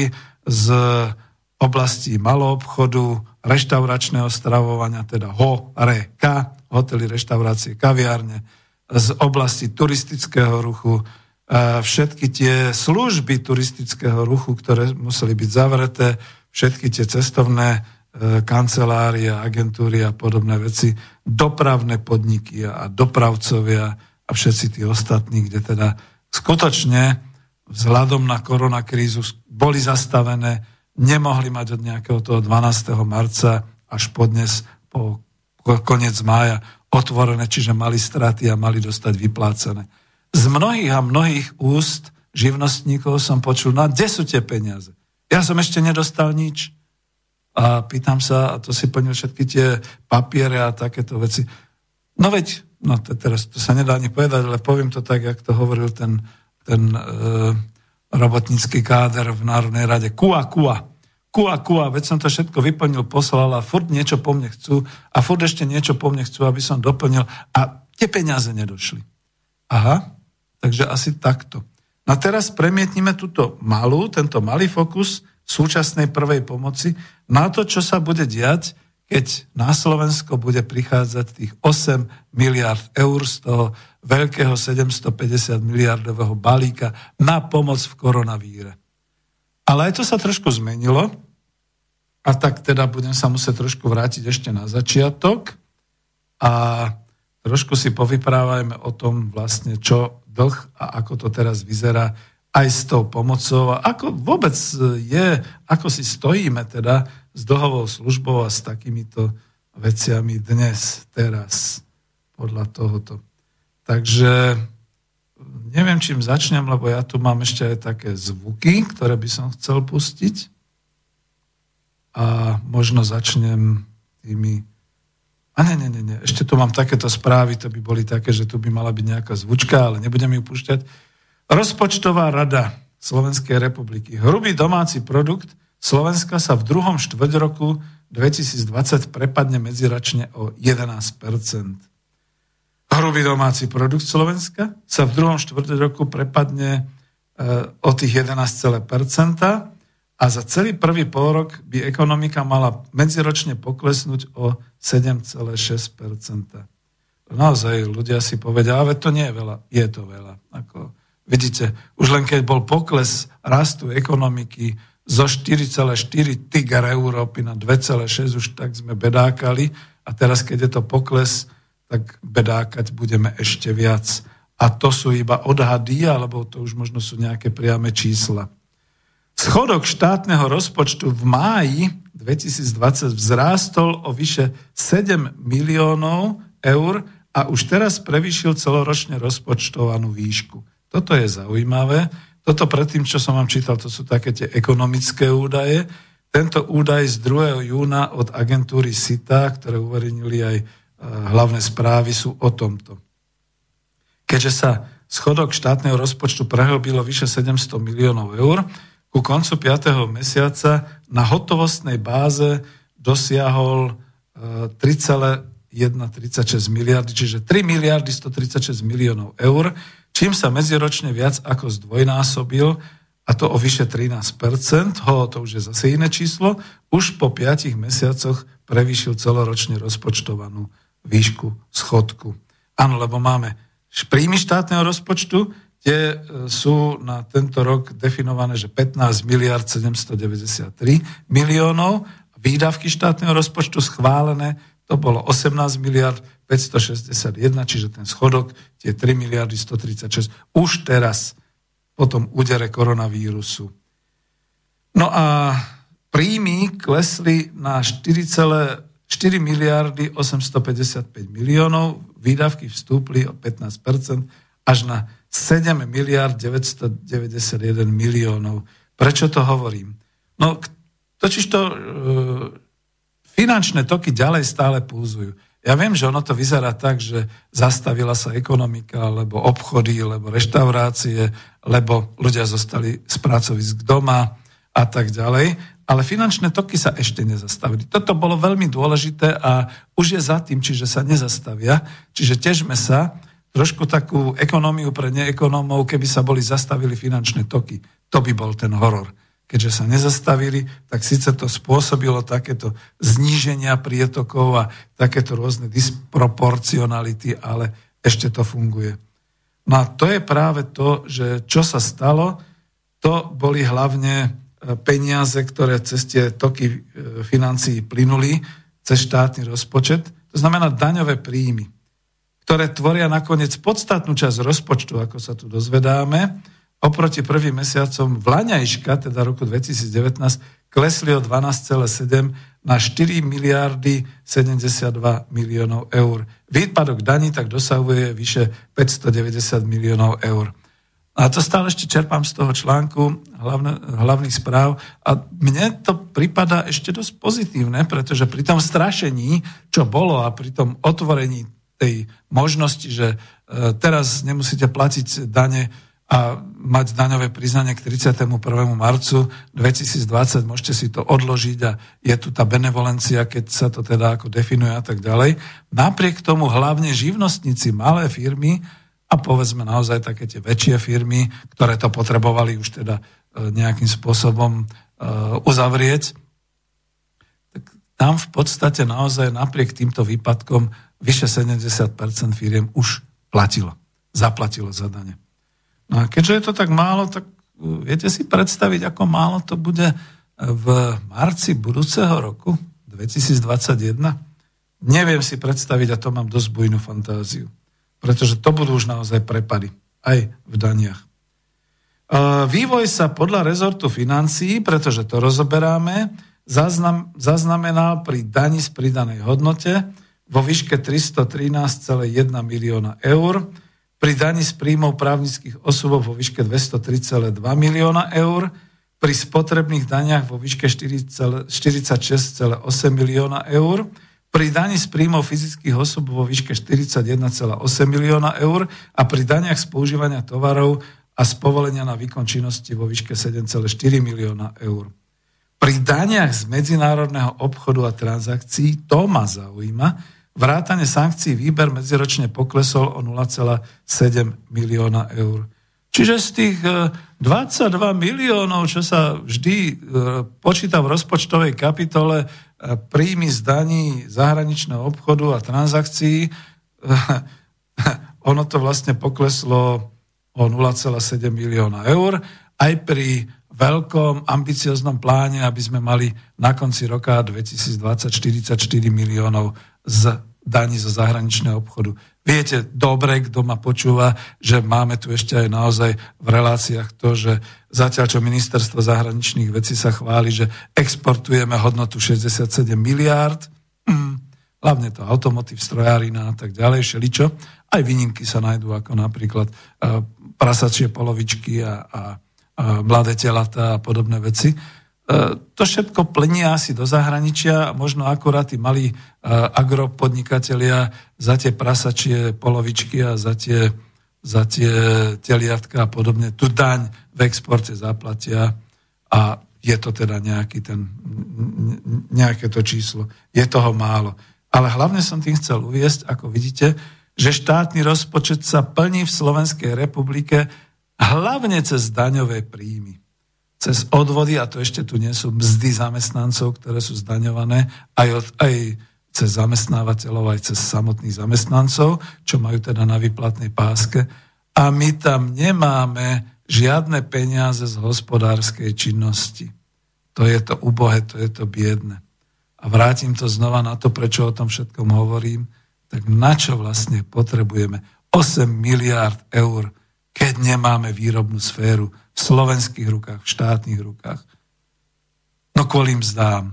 z oblasti maloobchodu, reštauračného stravovania, teda ho, re, ka, hotely, reštaurácie, kaviárne, z oblasti turistického ruchu, všetky tie služby turistického ruchu, ktoré museli byť zavreté, všetky tie cestovné e, kancelárie, agentúry a podobné veci, dopravné podniky a dopravcovia a všetci tí ostatní, kde teda skutočne vzhľadom na koronakrízu boli zastavené, nemohli mať od nejakého toho 12. marca až po dnes, po koniec mája otvorené, čiže mali straty a mali dostať vyplácené. Z mnohých a mnohých úst živnostníkov som počul, no kde sú tie peniaze? Ja som ešte nedostal nič. A pýtam sa, a to si plnil všetky tie papiere a takéto veci. No veď, no to teraz to sa nedá ani povedať, ale poviem to tak, jak to hovoril ten, ten e, robotnícky káder v Národnej rade. Kua, kua. Kua, kua, veď som to všetko vyplnil, poslal a furt niečo po mne chcú a furt ešte niečo po mne chcú, aby som doplnil a tie peniaze nedošli. Aha, Takže asi takto. No a teraz premietnime túto malú, tento malý fokus súčasnej prvej pomoci na to, čo sa bude diať, keď na Slovensko bude prichádzať tých 8 miliard eur z toho veľkého 750 miliardového balíka na pomoc v koronavíre. Ale aj to sa trošku zmenilo a tak teda budem sa musieť trošku vrátiť ešte na začiatok a trošku si povyprávajme o tom vlastne, čo dlh a ako to teraz vyzerá aj s tou pomocou a ako vôbec je, ako si stojíme teda s dlhovou službou a s takýmito veciami dnes, teraz, podľa tohoto. Takže neviem, čím začnem, lebo ja tu mám ešte aj také zvuky, ktoré by som chcel pustiť. A možno začnem tými a ne, ne, ne, ne, ešte tu mám takéto správy, to by boli také, že tu by mala byť nejaká zvučka, ale nebudem ju púšťať. Rozpočtová rada Slovenskej republiky. Hrubý domáci produkt Slovenska sa v druhom štvrť roku 2020 prepadne medziročne o 11 Hrubý domáci produkt Slovenska sa v druhom štvrť roku prepadne e, o tých 11% a za celý prvý rok by ekonomika mala medziročne poklesnúť o 7,6% Naozaj ľudia si povedia, ale to nie je veľa. Je to veľa. Ako, vidíte, už len keď bol pokles rastu ekonomiky zo 4,4 tigar Európy na 2,6, už tak sme bedákali a teraz, keď je to pokles, tak bedákať budeme ešte viac. A to sú iba odhady, alebo to už možno sú nejaké priame čísla. Schodok štátneho rozpočtu v máji 2020 vzrástol o vyše 7 miliónov eur a už teraz prevýšil celoročne rozpočtovanú výšku. Toto je zaujímavé. Toto predtým, čo som vám čítal, to sú také tie ekonomické údaje. Tento údaj z 2. júna od agentúry SITA, ktoré uverejnili aj hlavné správy, sú o tomto. Keďže sa schodok štátneho rozpočtu prehlbilo vyše 700 miliónov eur, ku koncu 5. mesiaca na hotovostnej báze dosiahol 3,136 e, miliardy, čiže 3 miliardy 136 miliónov eur, čím sa medziročne viac ako zdvojnásobil, a to o vyše 13%, ho, to už je zase iné číslo, už po 5 mesiacoch prevýšil celoročne rozpočtovanú výšku schodku. Áno, lebo máme príjmy štátneho rozpočtu, tie e, sú na tento rok definované, že 15 miliard 793 miliónov, výdavky štátneho rozpočtu schválené, to bolo 18 miliard 561, čiže ten schodok, tie 3 miliardy 136, už teraz po tom údere koronavírusu. No a príjmy klesli na 4,4 4 miliardy 855 miliónov, výdavky vstúpli o 15% až na 7 miliard 991 miliónov. Prečo to hovorím? No, totiž to e, finančné toky ďalej stále púzujú. Ja viem, že ono to vyzerá tak, že zastavila sa ekonomika, lebo obchody, lebo reštaurácie, lebo ľudia zostali z pracovisk doma a tak ďalej. Ale finančné toky sa ešte nezastavili. Toto bolo veľmi dôležité a už je za tým, čiže sa nezastavia. Čiže težme sa trošku takú ekonómiu pre neekonómov, keby sa boli zastavili finančné toky. To by bol ten horor keďže sa nezastavili, tak síce to spôsobilo takéto zníženia prietokov a takéto rôzne disproporcionality, ale ešte to funguje. No a to je práve to, že čo sa stalo, to boli hlavne peniaze, ktoré cez tie toky e, financií plynuli, cez štátny rozpočet, to znamená daňové príjmy, ktoré tvoria nakoniec podstatnú časť rozpočtu, ako sa tu dozvedáme, oproti prvým mesiacom Vlaňajška, teda roku 2019, klesli o 12,7 na 4 miliardy 72 miliónov eur. Výpadok daní tak dosahuje vyše 590 miliónov eur. A to stále ešte čerpám z toho článku hlavne, hlavných správ a mne to prípada ešte dosť pozitívne, pretože pri tom strašení, čo bolo a pri tom otvorení tej možnosti, že e, teraz nemusíte platiť dane a mať daňové priznanie k 31. marcu 2020, môžete si to odložiť a je tu tá benevolencia, keď sa to teda ako definuje a tak ďalej. Napriek tomu hlavne živnostníci, malé firmy a povedzme naozaj také tie väčšie firmy, ktoré to potrebovali už teda e, nejakým spôsobom e, uzavrieť, tak tam v podstate naozaj napriek týmto výpadkom vyše 70% firiem už platilo, zaplatilo za dane. No a keďže je to tak málo, tak uh, viete si predstaviť, ako málo to bude v marci budúceho roku 2021? Neviem si predstaviť a to mám dosť bujnú fantáziu. Pretože to budú už naozaj prepady. Aj v daniach. Vývoj sa podľa rezortu financií, pretože to rozoberáme, zaznam, zaznamenal pri dani z pridanej hodnote vo výške 313,1 milióna eur, pri daní z príjmov právnických osôb vo výške 203,2 milióna eur, pri spotrebných daniach vo výške 46,8 milióna eur, pri daní z príjmov fyzických osôb vo výške 41,8 milióna eur a pri daniach z používania tovarov a z povolenia na výkon činnosti vo výške 7,4 milióna eur. Pri daniach z medzinárodného obchodu a transakcií, to ma zaujíma, Vrátane sankcií výber medziročne poklesol o 0,7 milióna eur. Čiže z tých 22 e, miliónov, čo sa vždy e, počíta v rozpočtovej kapitole príjmy z daní zahraničného obchodu a transakcií, ono to vlastne pokleslo o 0,7 milióna eur. Aj pri veľkom ambicioznom pláne, aby sme mali na konci roka 2020 44 miliónov z daní zo zahraničného obchodu. Viete dobre, kto ma počúva, že máme tu ešte aj naozaj v reláciách to, že zatiaľ čo ministerstvo zahraničných vecí sa chváli, že exportujeme hodnotu 67 miliárd, mm, hlavne to automotív, strojárina a tak ďalej, šeličo. Aj výnimky sa nájdú, ako napríklad uh, prasačie polovičky a, a, a mladé telata a podobné veci E, to všetko plnia asi do zahraničia, možno akurát tí malí e, agropodnikatelia za tie prasačie polovičky a za tie, za tie teliatka a podobne tu daň v exporte zaplatia a je to teda nejaký ten, nejaké to číslo. Je toho málo. Ale hlavne som tým chcel uviesť, ako vidíte, že štátny rozpočet sa plní v Slovenskej republike hlavne cez daňové príjmy cez odvody, a to ešte tu nie sú mzdy zamestnancov, ktoré sú zdaňované, aj, od, aj cez zamestnávateľov, aj cez samotných zamestnancov, čo majú teda na výplatnej páske. A my tam nemáme žiadne peniaze z hospodárskej činnosti. To je to ubohe, to je to biedne. A vrátim to znova na to, prečo o tom všetkom hovorím. Tak na čo vlastne potrebujeme 8 miliárd eur, keď nemáme výrobnú sféru, v slovenských rukách, v štátnych rukách. No kvôli mzdám.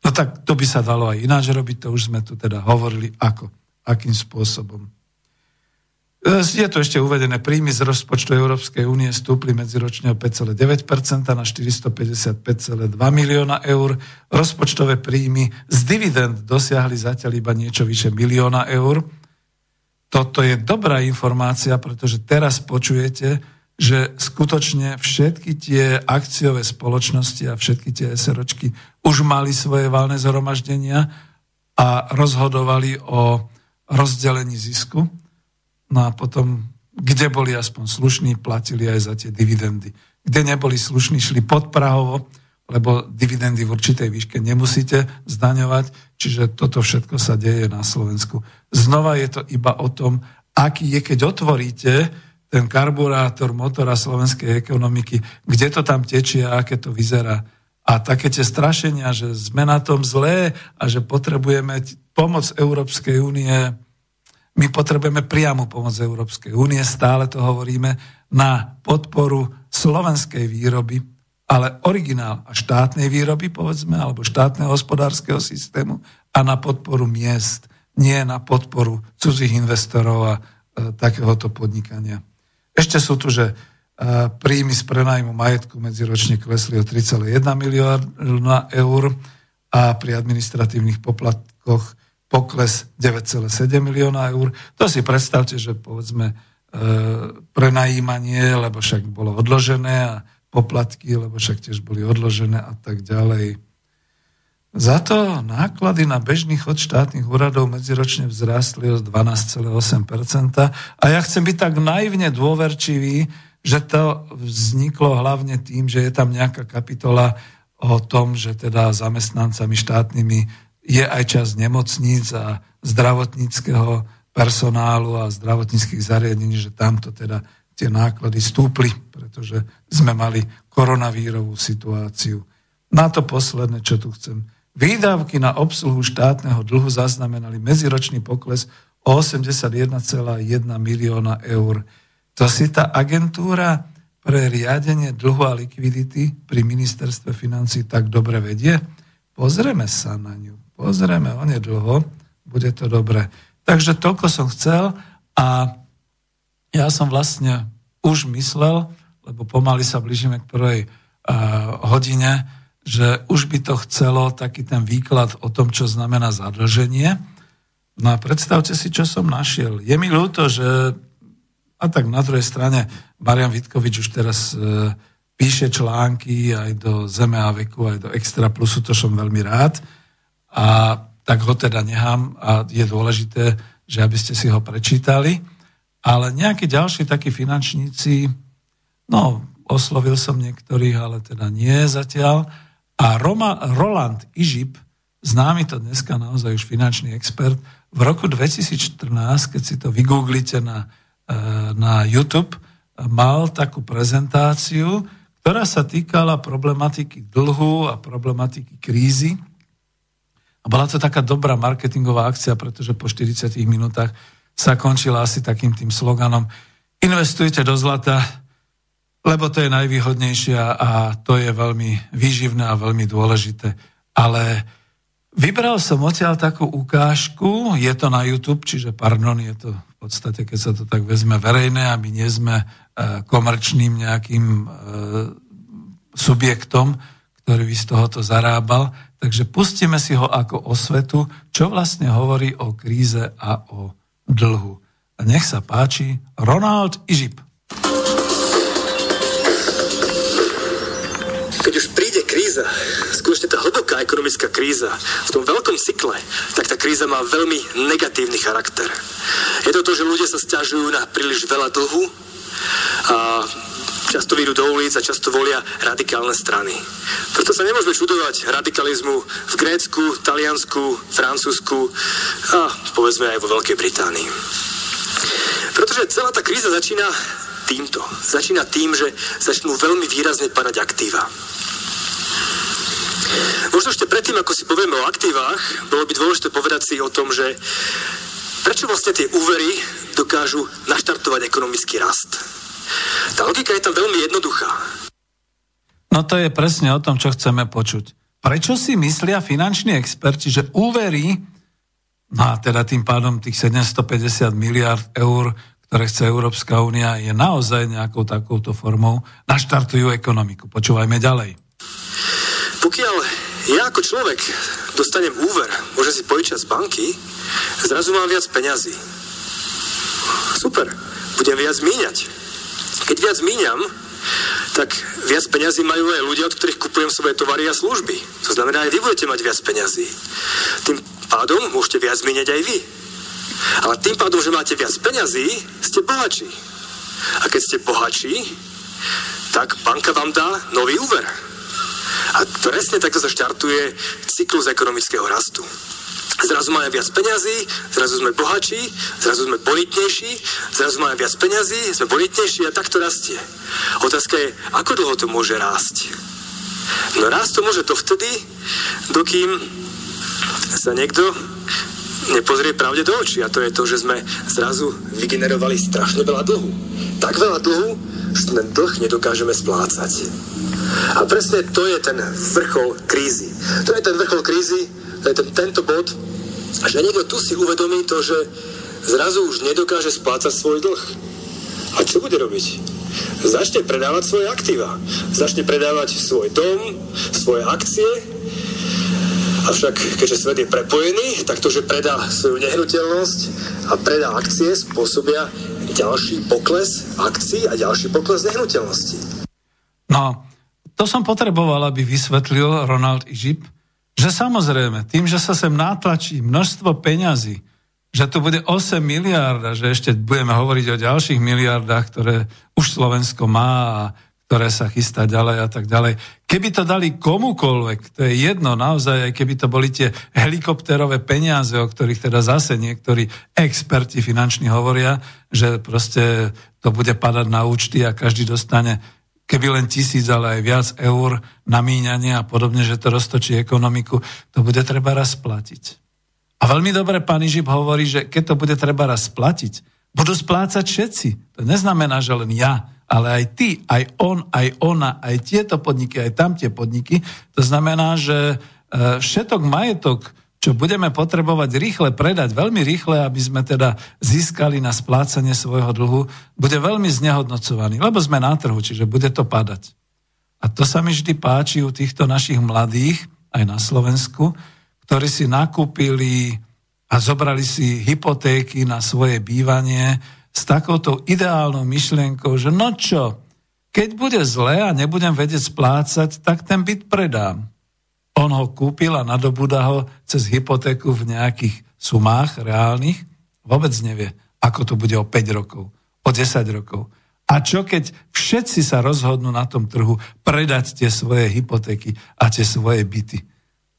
No tak to by sa dalo aj ináč robiť, to už sme tu teda hovorili, ako, akým spôsobom. E, je to ešte uvedené, príjmy z rozpočtu Európskej únie stúpli medziročne o 5,9% na 455,2 milióna eur. Rozpočtové príjmy z dividend dosiahli zatiaľ iba niečo vyše milióna eur. Toto je dobrá informácia, pretože teraz počujete, že skutočne všetky tie akciové spoločnosti a všetky tie SROčky už mali svoje valné zhromaždenia a rozhodovali o rozdelení zisku. No a potom, kde boli aspoň slušní, platili aj za tie dividendy. Kde neboli slušní, šli pod Prahovo, lebo dividendy v určitej výške nemusíte zdaňovať, čiže toto všetko sa deje na Slovensku. Znova je to iba o tom, aký je, keď otvoríte ten karburátor motora slovenskej ekonomiky, kde to tam tečie a aké to vyzerá. A také tie strašenia, že sme na tom zlé a že potrebujeme pomoc Európskej únie, my potrebujeme priamu pomoc Európskej únie, stále to hovoríme, na podporu slovenskej výroby, ale originál a štátnej výroby, povedzme, alebo štátneho hospodárskeho systému a na podporu miest, nie na podporu cudzích investorov a e, takéhoto podnikania. Ešte sú tu, že e, príjmy z prenajmu majetku medziročne klesli o 3,1 milióna eur a pri administratívnych poplatkoch pokles 9,7 milióna eur. To si predstavte, že povedzme e, prenajímanie, lebo však bolo odložené a poplatky, lebo však tiež boli odložené a tak ďalej. Za to náklady na bežný chod štátnych úradov medziročne vzrástli o 12,8%. A ja chcem byť tak naivne dôverčivý, že to vzniklo hlavne tým, že je tam nejaká kapitola o tom, že teda zamestnancami štátnymi je aj čas nemocníc a zdravotníckého personálu a zdravotníckých zariadení, že tamto teda tie náklady stúpli, pretože sme mali koronavírovú situáciu. Na to posledné, čo tu chcem Výdavky na obsluhu štátneho dlhu zaznamenali medziročný pokles o 81,1 milióna eur. To si tá agentúra pre riadenie dlhu a likvidity pri ministerstve financí tak dobre vedie? Pozrieme sa na ňu. Pozrieme, on je dlho, bude to dobre. Takže toľko som chcel a ja som vlastne už myslel, lebo pomaly sa blížime k prvej uh, hodine, že už by to chcelo taký ten výklad o tom, čo znamená zadlženie. No a predstavte si, čo som našiel. Je mi ľúto, že a tak na druhej strane Marian Vitkovič už teraz e, píše články aj do Zeme a veku, aj do Extra Plusu, to som veľmi rád. A tak ho teda nechám a je dôležité, že aby ste si ho prečítali. Ale nejakí ďalší takí finančníci, no oslovil som niektorých, ale teda nie zatiaľ, a Roma, Roland Ižip, známy to dneska naozaj už finančný expert, v roku 2014, keď si to vygooglite na, e, na YouTube, mal takú prezentáciu, ktorá sa týkala problematiky dlhu a problematiky krízy. A bola to taká dobrá marketingová akcia, pretože po 40 minútach sa končila asi takým tým sloganom investujte do zlata, lebo to je najvýhodnejšie a to je veľmi výživné a veľmi dôležité. Ale vybral som odtiaľ takú ukážku, je to na YouTube, čiže pardon, je to v podstate, keď sa to tak vezme verejné a my nie sme e, komerčným nejakým e, subjektom, ktorý by z tohoto zarábal. Takže pustíme si ho ako osvetu, čo vlastne hovorí o kríze a o dlhu. A nech sa páči, Ronald Ižip. Ekonomická kríza v tom veľkom cykle, tak tá kríza má veľmi negatívny charakter. Je to to, že ľudia sa stiažujú na príliš veľa dlhu a často vyjdú do ulic a často volia radikálne strany. Preto sa nemôžeme čudovať radikalizmu v Grécku, Taliansku, Francúzsku a povedzme aj vo Veľkej Británii. Pretože celá tá kríza začína týmto. Začína tým, že začnú veľmi výrazne padať aktíva. Možno ešte predtým, ako si povieme o aktívach, bolo by dôležité povedať si o tom, že prečo vlastne tie úvery dokážu naštartovať ekonomický rast. Tá logika je tam veľmi jednoduchá. No to je presne o tom, čo chceme počuť. prečo si myslia finanční experti, že úvery, no a teda tým pádom tých 750 miliard eur, ktoré chce Európska únia, je naozaj nejakou takouto formou, naštartujú ekonomiku. Počúvajme ďalej. Pokiaľ ja ako človek dostanem úver, môžem si požičať z banky, zrazu mám viac peňazí. Super, budem viac míňať. Keď viac míňam, tak viac peňazí majú aj ľudia, od ktorých kupujem svoje tovary a služby. To znamená, aj vy budete mať viac peňazí. Tým pádom môžete viac míňať aj vy. Ale tým pádom, že máte viac peňazí, ste bohatší. A keď ste bohatší, tak banka vám dá nový úver. A presne takto sa štartuje cyklus ekonomického rastu. Zrazu máme viac peňazí, zrazu sme bohatší, zrazu sme bonitnejší, zrazu máme viac peňazí, sme bonitnejší a tak to rastie. Otázka je, ako dlho to môže rásť? No rásť to môže to vtedy, dokým sa niekto nepozrie pravde do očí. A to je to, že sme zrazu vygenerovali strašne veľa dlhu. Tak veľa dlhu, ten dlh nedokážeme splácať. A presne to je ten vrchol krízy. To je ten vrchol krízy, to je ten, tento bod, že niekto tu si uvedomí to, že zrazu už nedokáže splácať svoj dlh. A čo bude robiť? Začne predávať svoje aktíva. Začne predávať svoj dom, svoje akcie. Avšak, keďže svet je prepojený, tak to, že predá svoju nehnuteľnosť a predá akcie, spôsobia ďalší pokles akcií a ďalší pokles nehnuteľnosti. No, to som potreboval, aby vysvetlil Ronald Ižip, že samozrejme, tým, že sa sem natlačí množstvo peňazí, že tu bude 8 miliard a že ešte budeme hovoriť o ďalších miliardách, ktoré už Slovensko má a ktoré sa chystá ďalej a tak ďalej. Keby to dali komukolvek, to je jedno naozaj, aj keby to boli tie helikopterové peniaze, o ktorých teda zase niektorí experti finanční hovoria, že proste to bude padať na účty a každý dostane keby len tisíc, ale aj viac eur na míňanie a podobne, že to roztočí ekonomiku, to bude treba raz platiť. A veľmi dobre pán Ižip hovorí, že keď to bude treba raz platiť, budú splácať všetci. To neznamená, že len ja, ale aj ty, aj on, aj ona, aj tieto podniky, aj tam tie podniky. To znamená, že e, všetok majetok, čo budeme potrebovať rýchle predať, veľmi rýchle, aby sme teda získali na splácanie svojho dlhu, bude veľmi znehodnocovaný, lebo sme na trhu, čiže bude to padať. A to sa mi vždy páči u týchto našich mladých, aj na Slovensku, ktorí si nakúpili a zobrali si hypotéky na svoje bývanie s takouto ideálnou myšlienkou, že no čo, keď bude zle a nebudem vedieť splácať, tak ten byt predám. On ho kúpil a nadobúda ho cez hypotéku v nejakých sumách reálnych. Vôbec nevie, ako to bude o 5 rokov, o 10 rokov. A čo keď všetci sa rozhodnú na tom trhu predať tie svoje hypotéky a tie svoje byty?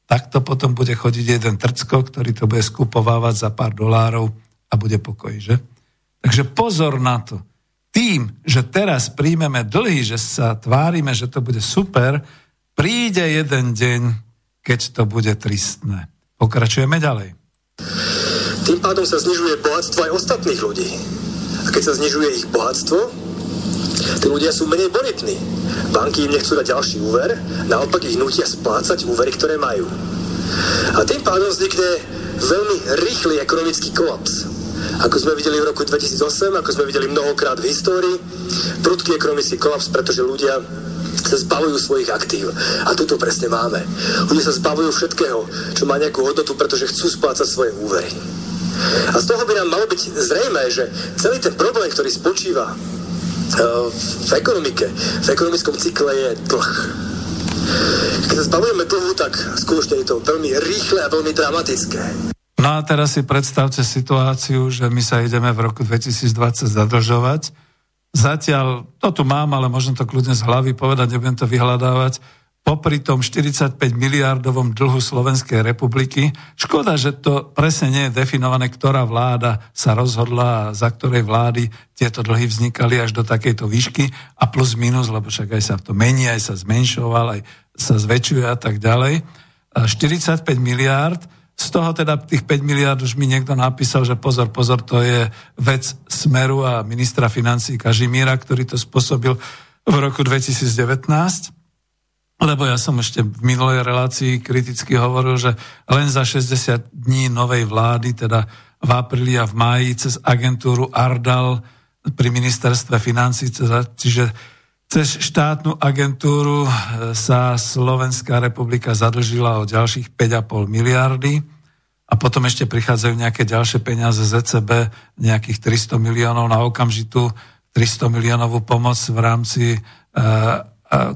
Tak to potom bude chodiť jeden trcko, ktorý to bude skupovávať za pár dolárov a bude pokoj, že? Takže pozor na to. Tým, že teraz príjmeme dlhy, že sa tvárime, že to bude super, príde jeden deň, keď to bude tristné. Pokračujeme ďalej. Tým pádom sa znižuje bohatstvo aj ostatných ľudí. A keď sa znižuje ich bohatstvo, tí ľudia sú menej bonitní. Banky im nechcú dať ďalší úver, naopak ich nutia splácať úvery, ktoré majú. A tým pádom vznikne veľmi rýchly ekonomický kolaps. Ako sme videli v roku 2008, ako sme videli mnohokrát v histórii, prudký ekonomický kolaps, pretože ľudia sa zbavujú svojich aktív. A tu to presne máme. Ľudia sa zbavujú všetkého, čo má nejakú hodnotu, pretože chcú splácať svoje úvery. A z toho by nám malo byť zrejme, že celý ten problém, ktorý spočíva uh, v ekonomike, v ekonomickom cykle je dlh. Keď sa zbavujeme dlhu, tak skutočne je to veľmi rýchle a veľmi dramatické. No a teraz si predstavte situáciu, že my sa ideme v roku 2020 zadlžovať Zatiaľ, to tu mám, ale možno to kľudne z hlavy povedať, nebudem to vyhľadávať, popri tom 45 miliardovom dlhu Slovenskej republiky. Škoda, že to presne nie je definované, ktorá vláda sa rozhodla a za ktorej vlády tieto dlhy vznikali až do takejto výšky a plus minus, lebo však aj sa to mení, aj sa zmenšoval, aj sa zväčšuje a tak ďalej. 45 miliárd, z toho teda tých 5 miliard už mi niekto napísal, že pozor, pozor, to je vec Smeru a ministra financí Kažimíra, ktorý to spôsobil v roku 2019. lebo ja som ešte v minulej relácii kriticky hovoril, že len za 60 dní novej vlády, teda v apríli a v máji, cez agentúru Ardal pri ministerstve financí, čiže cez štátnu agentúru? E, sa Slovenská republika zadlžila o ďalších 5,5 miliardy a potom ešte prichádzajú nejaké ďalšie peniaze z ECB, nejakých 300 miliónov na okamžitú 300 miliónovú pomoc v rámci e,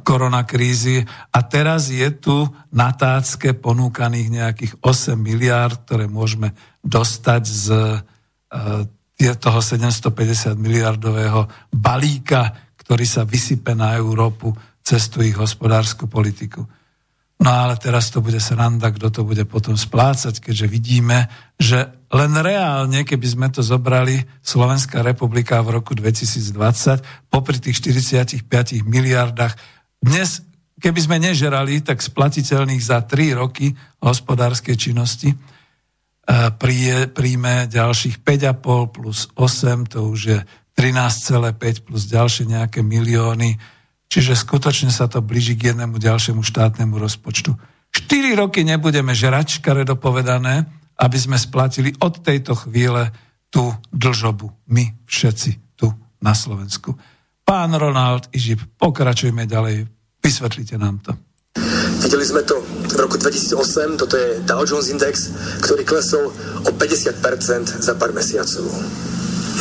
koronakrízy. A teraz je tu na tácke ponúkaných nejakých 8 miliárd, ktoré môžeme dostať z toho 750 miliardového balíka, ktorý sa vysype na Európu cez tú ich hospodárskú politiku. No ale teraz to bude sranda, kto to bude potom splácať, keďže vidíme, že len reálne, keby sme to zobrali, Slovenská republika v roku 2020, popri tých 45 miliardách, dnes, keby sme nežerali, tak splatiteľných za 3 roky hospodárskej činnosti, e, príjme ďalších 5,5 plus 8, to už je 13,5 plus ďalšie nejaké milióny, čiže skutočne sa to blíži k jednému ďalšiemu štátnemu rozpočtu. 4 roky nebudeme žrať, škaredo aby sme splatili od tejto chvíle tú dlžobu. My všetci tu na Slovensku. Pán Ronald Ižip, pokračujme ďalej. Vysvetlite nám to. Videli sme to v roku 2008, toto je Dow Jones Index, ktorý klesol o 50% za pár mesiacov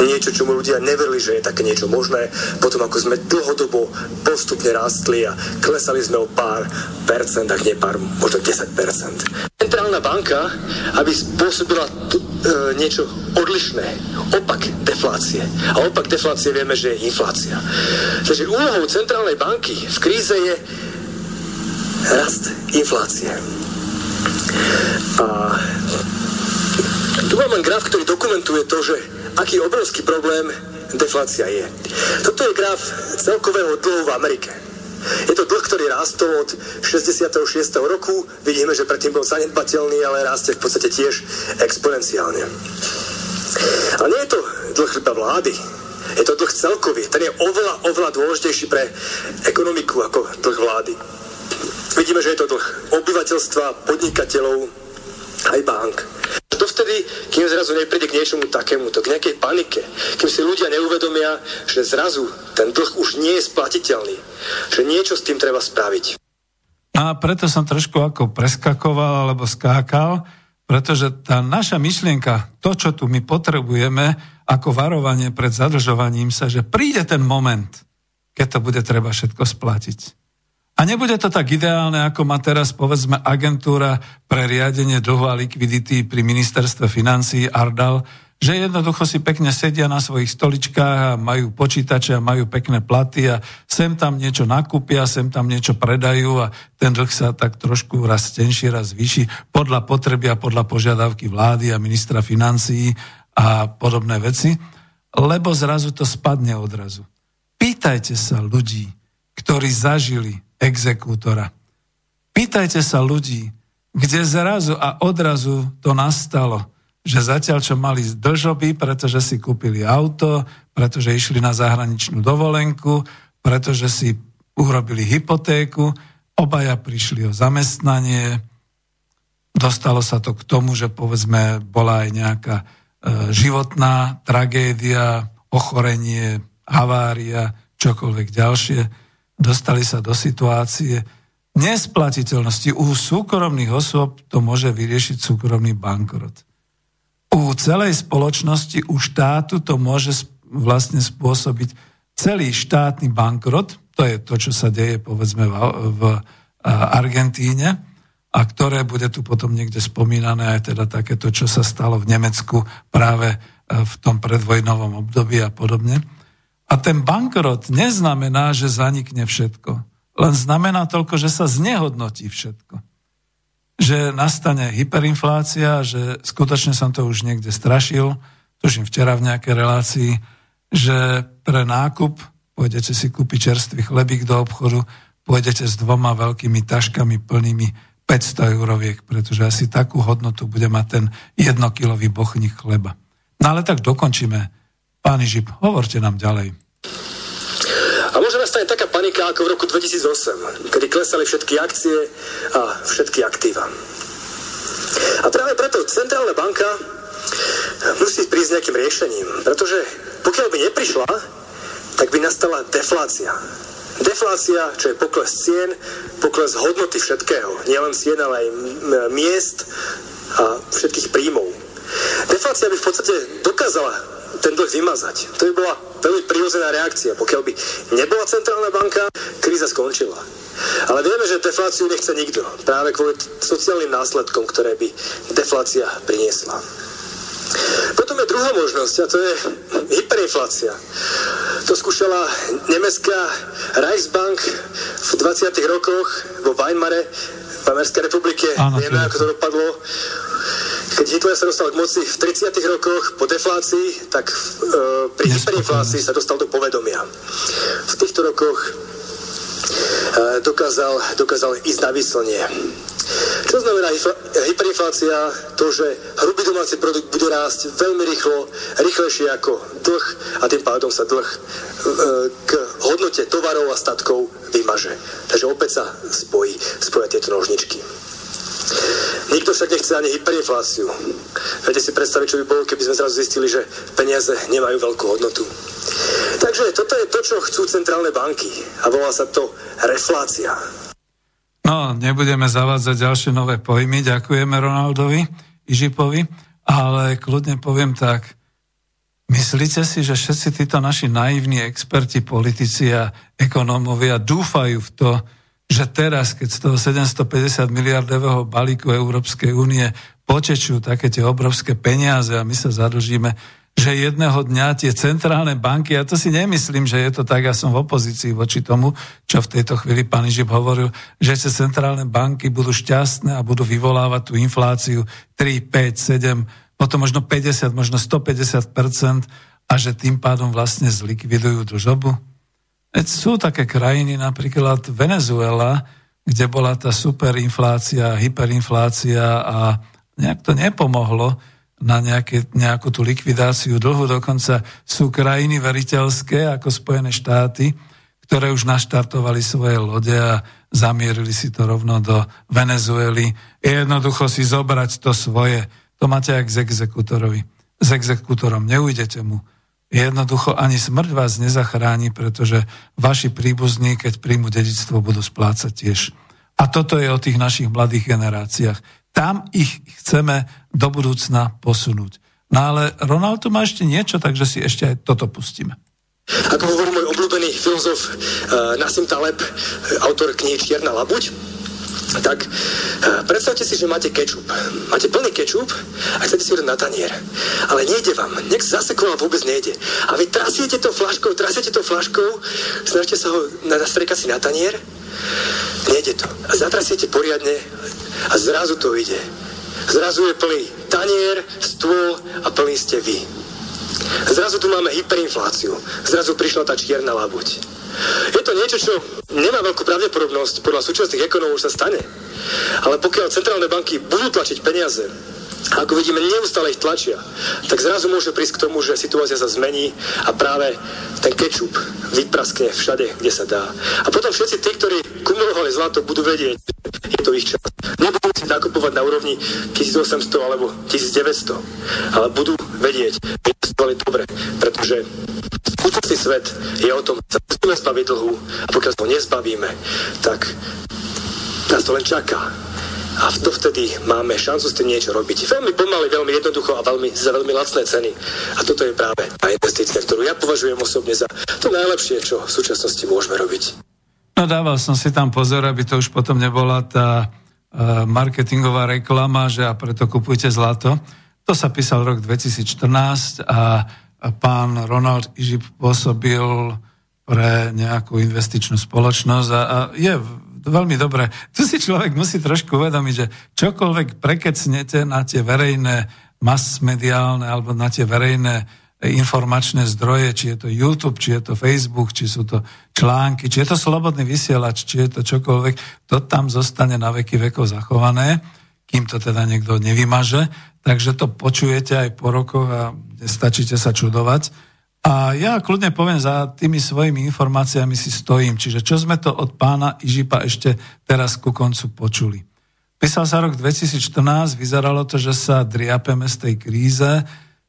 niečo, čo mu ľudia neverili, že je také niečo možné. Potom ako sme dlhodobo postupne rástli a klesali sme o pár percent, ak nie pár, možno 10 percent. Centrálna banka, aby spôsobila tu, e, niečo odlišné, opak deflácie. A opak deflácie vieme, že je inflácia. Takže úlohou centrálnej banky v kríze je rast inflácie. A tu mám len graf, ktorý dokumentuje to, že aký obrovský problém deflácia je. Toto je graf celkového dlhu v Amerike. Je to dlh, ktorý rástol od 66. roku. Vidíme, že predtým bol zanedbateľný, ale rastie v podstate tiež exponenciálne. A nie je to dlh iba vlády, je to dlh celkový. Ten je oveľa, oveľa dôležitejší pre ekonomiku ako dlh vlády. Vidíme, že je to dlh obyvateľstva, podnikateľov, aj bank dovtedy, kým zrazu nepríde k niečomu takému, to k nejakej panike, kým si ľudia neuvedomia, že zrazu ten dlh už nie je splatiteľný, že niečo s tým treba spraviť. A preto som trošku ako preskakoval alebo skákal, pretože tá naša myšlienka, to, čo tu my potrebujeme ako varovanie pred zadlžovaním sa, že príde ten moment, keď to bude treba všetko splatiť. A nebude to tak ideálne, ako má teraz povedzme agentúra pre riadenie dlhu a likvidity pri ministerstve financí Ardal, že jednoducho si pekne sedia na svojich stoličkách a majú počítače a majú pekné platy a sem tam niečo nakúpia, sem tam niečo predajú a ten dlh sa tak trošku raz tenší, raz vyšší podľa potreby a podľa požiadavky vlády a ministra financií a podobné veci, lebo zrazu to spadne odrazu. Pýtajte sa ľudí, ktorí zažili exekútora. Pýtajte sa ľudí, kde zrazu a odrazu to nastalo, že zatiaľ, čo mali dlžoby, pretože si kúpili auto, pretože išli na zahraničnú dovolenku, pretože si urobili hypotéku, obaja prišli o zamestnanie, dostalo sa to k tomu, že povedzme bola aj nejaká e, životná tragédia, ochorenie, havária, čokoľvek ďalšie dostali sa do situácie nesplatiteľnosti. U súkromných osôb to môže vyriešiť súkromný bankrot. U celej spoločnosti, u štátu to môže vlastne spôsobiť celý štátny bankrot, to je to, čo sa deje povedzme v, v Argentíne a ktoré bude tu potom niekde spomínané aj teda takéto, čo sa stalo v Nemecku práve v tom predvojnovom období a podobne. A ten bankrot neznamená, že zanikne všetko. Len znamená toľko, že sa znehodnotí všetko. Že nastane hyperinflácia, že skutočne som to už niekde strašil, tuším včera v nejakej relácii, že pre nákup pôjdete si kúpiť čerstvý chlebík do obchodu, pôjdete s dvoma veľkými taškami plnými 500 euroviek, pretože asi takú hodnotu bude mať ten jednokilový bochník chleba. No ale tak dokončíme. Pán Žip, hovorte nám ďalej. A možno nastane taká panika ako v roku 2008, kedy klesali všetky akcie a všetky aktíva. A práve preto Centrálna banka musí prísť nejakým riešením, pretože pokiaľ by neprišla, tak by nastala deflácia. Deflácia, čo je pokles cien, pokles hodnoty všetkého, nielen cien, ale aj miest a všetkých príjmov. Deflácia by v podstate dokázala ten dlh vymazať. To by bola veľmi prirodzená reakcia. Pokiaľ by nebola centrálna banka, kríza skončila. Ale vieme, že defláciu nechce nikto. Práve kvôli sociálnym následkom, ktoré by deflácia priniesla. Potom je druhá možnosť a to je hyperinflácia. To skúšala nemecká Reichsbank v 20. rokoch vo Weimare v Americkej republike. Áno, Vieme, ako to dopadlo. Keď Hitler sa dostal k moci v 30. rokoch po deflácii, tak e, pri hyperinflácii sa dostal do povedomia. V týchto rokoch e, dokázal, dokázal ísť na vyslnie. Čo znamená hyperinflácia? To, že hrubý domáci produkt bude rásť veľmi rýchlo, rýchlejšie ako dlh a tým pádom sa dlh e, k hodnote tovarov a statkov vymaže. Takže opäť sa spojí, spoja tieto nožničky. Nikto však nechce ani hyperinfláciu. Viete si predstaviť, čo by bolo, keby sme zrazu zistili, že peniaze nemajú veľkú hodnotu. Takže toto je to, čo chcú centrálne banky a volá sa to reflácia. No, nebudeme zavádzať ďalšie nové pojmy, ďakujeme Ronaldovi, Ižipovi, ale kľudne poviem tak, myslíte si, že všetci títo naši naivní experti, politici a ekonómovia dúfajú v to, že teraz, keď z toho 750 miliardového balíku Európskej únie počečú také tie obrovské peniaze a my sa zadlžíme, že jedného dňa tie centrálne banky, ja to si nemyslím, že je to tak, ja som v opozícii voči tomu, čo v tejto chvíli pán Žib hovoril, že tie centrálne banky budú šťastné a budú vyvolávať tú infláciu 3, 5, 7, potom možno 50, možno 150% a že tým pádom vlastne zlikvidujú dlžobu. Veď sú také krajiny, napríklad Venezuela, kde bola tá superinflácia, hyperinflácia a nejak to nepomohlo, na nejaké, nejakú tú likvidáciu dlhu. Dokonca sú krajiny veriteľské ako Spojené štáty, ktoré už naštartovali svoje lode a zamierili si to rovno do Venezuely. Jednoducho si zobrať to svoje. To máte aj k exekutorovi. S exekútorom neujdete mu. Jednoducho ani smrť vás nezachráni, pretože vaši príbuzní, keď príjmu dedictvo, budú splácať tiež. A toto je o tých našich mladých generáciách. Tam ich chceme do budúcna posunúť. No ale Ronaldo má ešte niečo, takže si ešte aj toto pustíme. Ako hovorí môj obľúbený filozof uh, Nassim Taleb, autor knihy Čierna labuť, tak uh, predstavte si, že máte kečup. Máte plný kečup a chcete si ho na tanier. Ale nejde vám. Nech zasekol vám vôbec nejde. A vy trasiete to flaškou, trasiete to flaškou, snažte sa ho nastrekať si na tanier, nejde to. A zatrasiete poriadne a zrazu to ide. Zrazu je plný tanier, stôl a plný ste vy. Zrazu tu máme hyperinfláciu. Zrazu prišla tá čierna labuť. Je to niečo, čo nemá veľkú pravdepodobnosť, podľa súčasných ekonómov sa stane. Ale pokiaľ centrálne banky budú tlačiť peniaze, ako vidíme, neustále ich tlačia, tak zrazu môže prísť k tomu, že situácia sa zmení a práve ten kečup vypraskne všade, kde sa dá. A potom všetci tí, ktorí kumulovali zlato, budú vedieť, je to ich čas. Nebudú si nakupovať na úrovni 1800 alebo 1900, ale budú vedieť, že investovali dobre, pretože súčasný svet je o tom, že sa musíme zbaviť dlhu a pokiaľ sa ho nezbavíme, tak nás to len čaká a vtedy máme šancu s tým niečo robiť. Veľmi pomaly, veľmi jednoducho a veľmi, za veľmi lacné ceny. A toto je práve tá investícia, ktorú ja považujem osobne za to najlepšie, čo v súčasnosti môžeme robiť. No dával som si tam pozor, aby to už potom nebola tá uh, marketingová reklama, že a preto kupujte zlato. To sa písal rok 2014 a pán Ronald Ižip pôsobil pre nejakú investičnú spoločnosť a, a je veľmi dobré. Tu si človek musí trošku uvedomiť, že čokoľvek prekecnete na tie verejné mass-mediálne alebo na tie verejné informačné zdroje, či je to YouTube, či je to Facebook, či sú to články, či je to slobodný vysielač, či je to čokoľvek, to tam zostane na veky vekov zachované, kým to teda niekto nevymaže. Takže to počujete aj po rokoch a stačíte sa čudovať. A ja kľudne poviem, za tými svojimi informáciami si stojím. Čiže čo sme to od pána Ižipa ešte teraz ku koncu počuli. Písal sa rok 2014, vyzeralo to, že sa driapeme z tej kríze,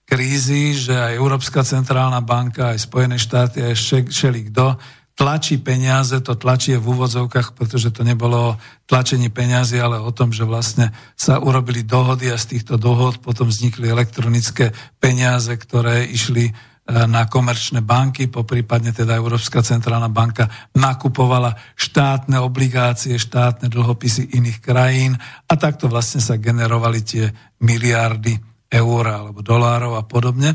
krízy, že aj Európska centrálna banka, aj Spojené štáty, aj šeli kto tlačí peniaze, to tlačí v úvodzovkách, pretože to nebolo tlačenie peniazy, ale o tom, že vlastne sa urobili dohody a z týchto dohod potom vznikli elektronické peniaze, ktoré išli na komerčné banky, poprípadne teda Európska centrálna banka nakupovala štátne obligácie, štátne dlhopisy iných krajín a takto vlastne sa generovali tie miliardy eur alebo dolárov a podobne.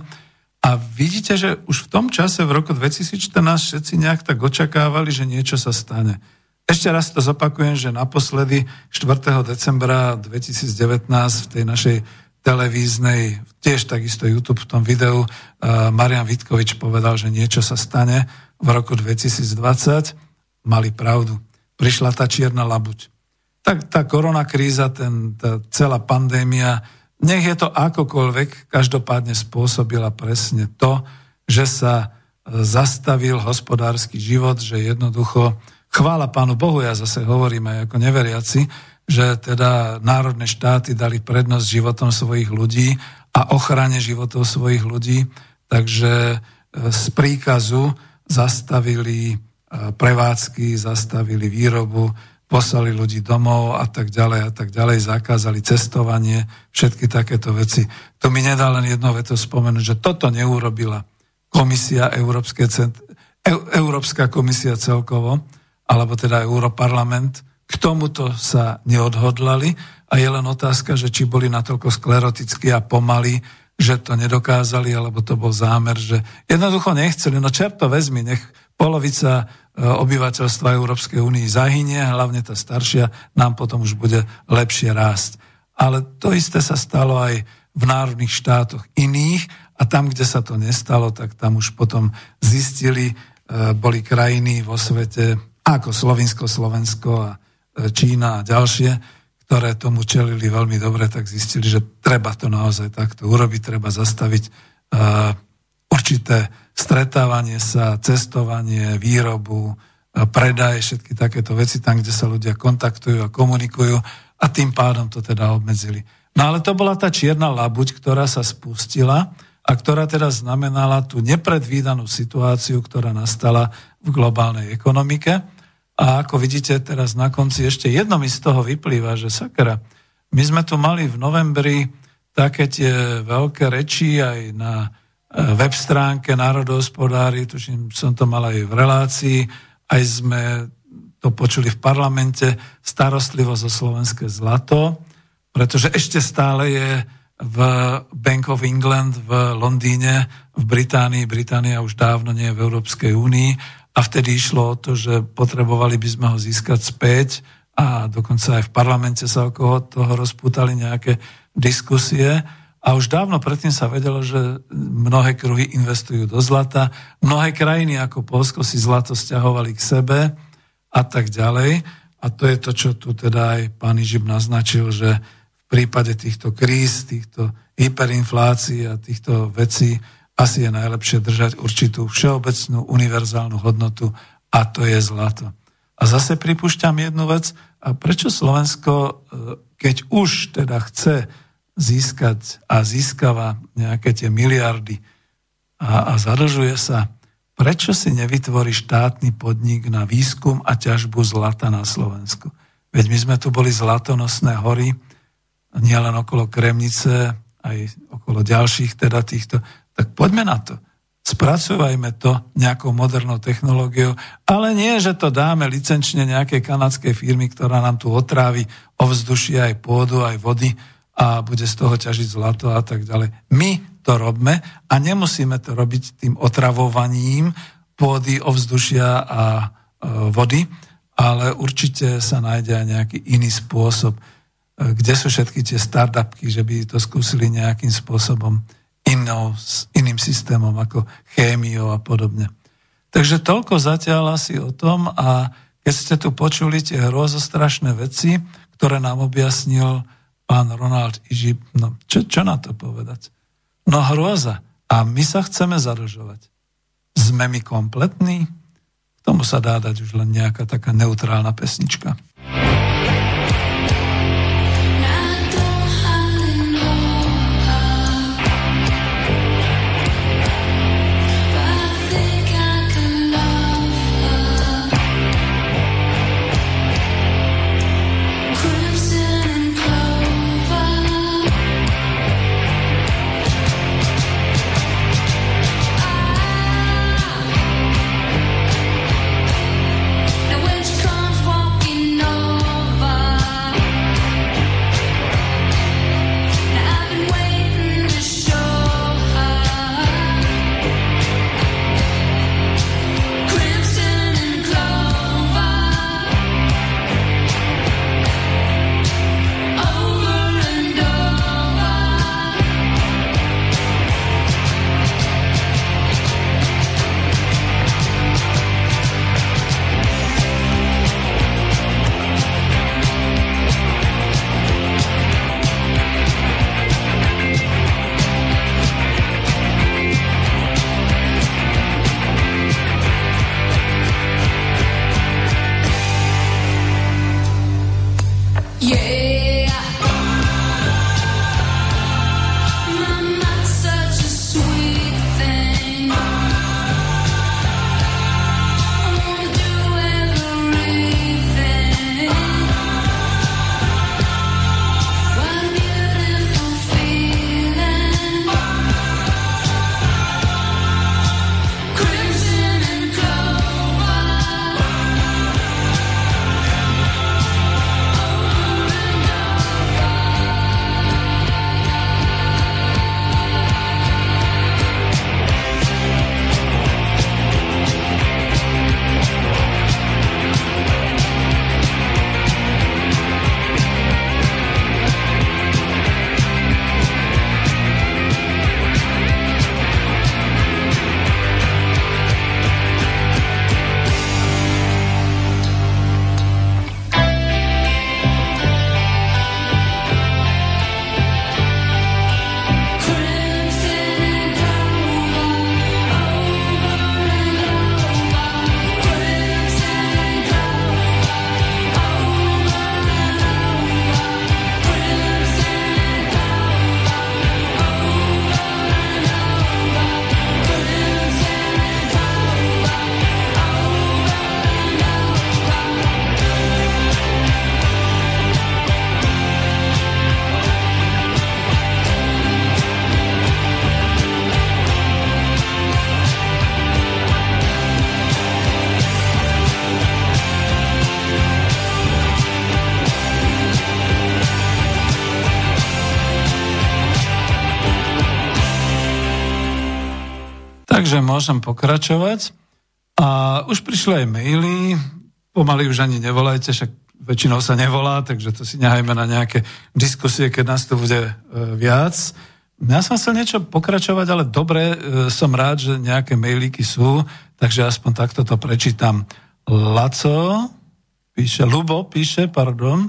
A vidíte, že už v tom čase, v roku 2014, všetci nejak tak očakávali, že niečo sa stane. Ešte raz to zopakujem, že naposledy 4. decembra 2019 v tej našej televíznej, tiež takisto YouTube v tom videu, uh, Marian Vitkovič povedal, že niečo sa stane v roku 2020. Mali pravdu. Prišla tá čierna labuť. Tak tá koronakríza, ten, tá celá pandémia, nech je to akokoľvek, každopádne spôsobila presne to, že sa e, zastavil hospodársky život, že jednoducho, chvála Pánu Bohu, ja zase hovorím aj ako neveriaci, že teda národné štáty dali prednosť životom svojich ľudí a ochrane životov svojich ľudí, takže e, z príkazu zastavili e, prevádzky, zastavili výrobu, poslali ľudí domov a tak ďalej a tak ďalej, zakázali cestovanie, všetky takéto veci. To mi nedá len jedno veto spomenúť, že toto neurobila komisia, Európske cent, Európska komisia celkovo, alebo teda Europarlament, k tomuto sa neodhodlali a je len otázka, že či boli natoľko sklerotickí a pomalí, že to nedokázali, alebo to bol zámer, že jednoducho nechceli. No čerto vezmi, nech polovica E, obyvateľstva Európskej únii zahynie, hlavne tá staršia, nám potom už bude lepšie rásť. Ale to isté sa stalo aj v národných štátoch iných a tam, kde sa to nestalo, tak tam už potom zistili, e, boli krajiny vo svete ako Slovinsko, Slovensko a Čína a ďalšie, ktoré tomu čelili veľmi dobre, tak zistili, že treba to naozaj takto urobiť, treba zastaviť určité stretávanie sa, cestovanie, výrobu, predaj, všetky takéto veci tam, kde sa ľudia kontaktujú a komunikujú a tým pádom to teda obmedzili. No ale to bola tá čierna labuť, ktorá sa spustila a ktorá teda znamenala tú nepredvídanú situáciu, ktorá nastala v globálnej ekonomike. A ako vidíte teraz na konci ešte jedno mi z toho vyplýva, že sakra, my sme tu mali v novembri také tie veľké reči aj na web stránke národohospodári, tuším, som to mal aj v relácii, aj sme to počuli v parlamente, starostlivo zo slovenské zlato, pretože ešte stále je v Bank of England v Londýne, v Británii, Británia už dávno nie je v Európskej únii a vtedy išlo o to, že potrebovali by sme ho získať späť a dokonca aj v parlamente sa okolo toho rozpútali nejaké diskusie a už dávno predtým sa vedelo, že mnohé kruhy investujú do zlata, mnohé krajiny ako Polsko si zlato stiahovali k sebe a tak ďalej. A to je to, čo tu teda aj pán Ižib naznačil, že v prípade týchto kríz, týchto hyperinflácií a týchto vecí asi je najlepšie držať určitú všeobecnú univerzálnu hodnotu a to je zlato. A zase pripúšťam jednu vec, a prečo Slovensko, e, keď už teda chce získať a získava nejaké tie miliardy a, a zadlžuje sa, prečo si nevytvorí štátny podnik na výskum a ťažbu zlata na Slovensku? Veď my sme tu boli zlatonosné hory, nielen okolo Kremnice, aj okolo ďalších teda týchto. Tak poďme na to. Spracovajme to nejakou modernou technológiou, ale nie, že to dáme licenčne nejakej kanadskej firmy, ktorá nám tu otrávi ovzdušie aj pôdu, aj vody, a bude z toho ťažiť zlato a tak ďalej. My to robme a nemusíme to robiť tým otravovaním pôdy, ovzdušia a e, vody, ale určite sa nájde aj nejaký iný spôsob. E, kde sú všetky tie startupky, že by to skúsili nejakým spôsobom inou, iným systémom ako chémiou a podobne. Takže toľko zatiaľ asi o tom a keď ste tu počuli tie hrozostrašné veci, ktoré nám objasnil pán Ronald Ižip, no čo, čo na to povedať? No hrôza. A my sa chceme zadlžovať. Sme my kompletní? K tomu sa dá dať už len nejaká taká neutrálna pesnička. Môžem pokračovať. A už prišli aj maily, pomaly už ani nevolajte, však väčšinou sa nevolá, takže to si nehajme na nejaké diskusie, keď nás tu bude e, viac. Ja som chcel niečo pokračovať, ale dobre, e, som rád, že nejaké mailíky sú, takže aspoň takto to prečítam. Laco píše, Lubo píše, pardon,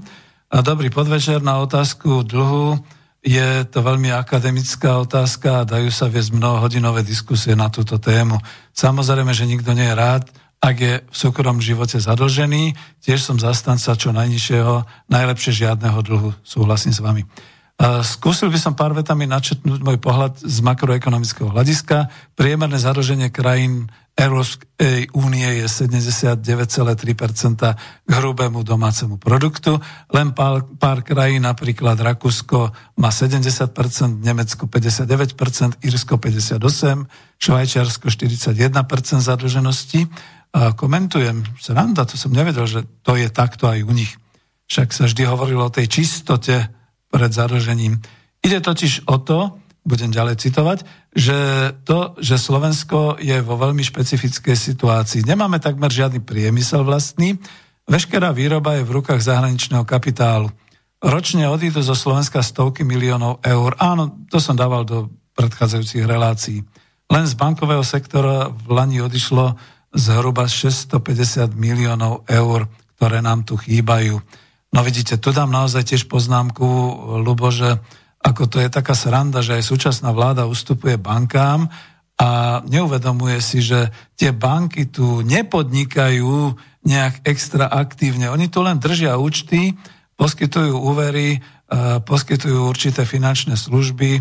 a dobrý podvečer na otázku dlhu je to veľmi akademická otázka a dajú sa viesť mnohohodinové diskusie na túto tému. Samozrejme, že nikto nie je rád, ak je v súkromnom živote zadlžený. Tiež som zastanca čo najnižšieho, najlepšie žiadneho dlhu. Súhlasím s vami. Skúsil by som pár vetami načetnúť môj pohľad z makroekonomického hľadiska. Priemerné zadlženie krajín Európskej únie je 79,3% k hrubému domácemu produktu. Len pár, pár krajín, napríklad Rakúsko má 70%, Nemecko 59%, Irsko 58%, Švajčiarsko 41% zadlženosti. A komentujem, sranda, to som nevedel, že to je takto aj u nich. Však sa vždy hovorilo o tej čistote pred zadlžením. Ide totiž o to, budem ďalej citovať, že to, že Slovensko je vo veľmi špecifickej situácii. Nemáme takmer žiadny priemysel vlastný, veškerá výroba je v rukách zahraničného kapitálu. Ročne odídu zo Slovenska stovky miliónov eur. Áno, to som dával do predchádzajúcich relácií. Len z bankového sektora v Lani odišlo zhruba 650 miliónov eur, ktoré nám tu chýbajú. No vidíte, tu dám naozaj tiež poznámku, Lubo, že ako to je taká sranda, že aj súčasná vláda ustupuje bankám a neuvedomuje si, že tie banky tu nepodnikajú nejak extra aktívne. Oni tu len držia účty, poskytujú úvery, poskytujú určité finančné služby,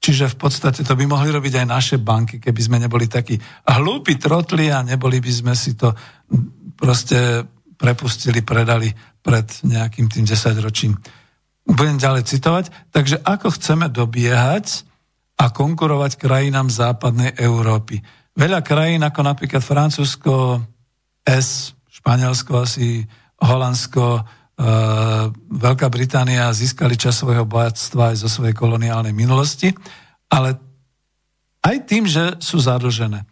čiže v podstate to by mohli robiť aj naše banky, keby sme neboli takí hlúpi trotli a neboli by sme si to proste prepustili, predali pred nejakým tým desaťročím. Budem ďalej citovať. Takže ako chceme dobiehať a konkurovať krajinám západnej Európy? Veľa krajín, ako napríklad Francúzsko, S, Španielsko asi, Holandsko, e, Veľká Británia získali čas svojho bohatstva aj zo svojej koloniálnej minulosti, ale aj tým, že sú zadlžené.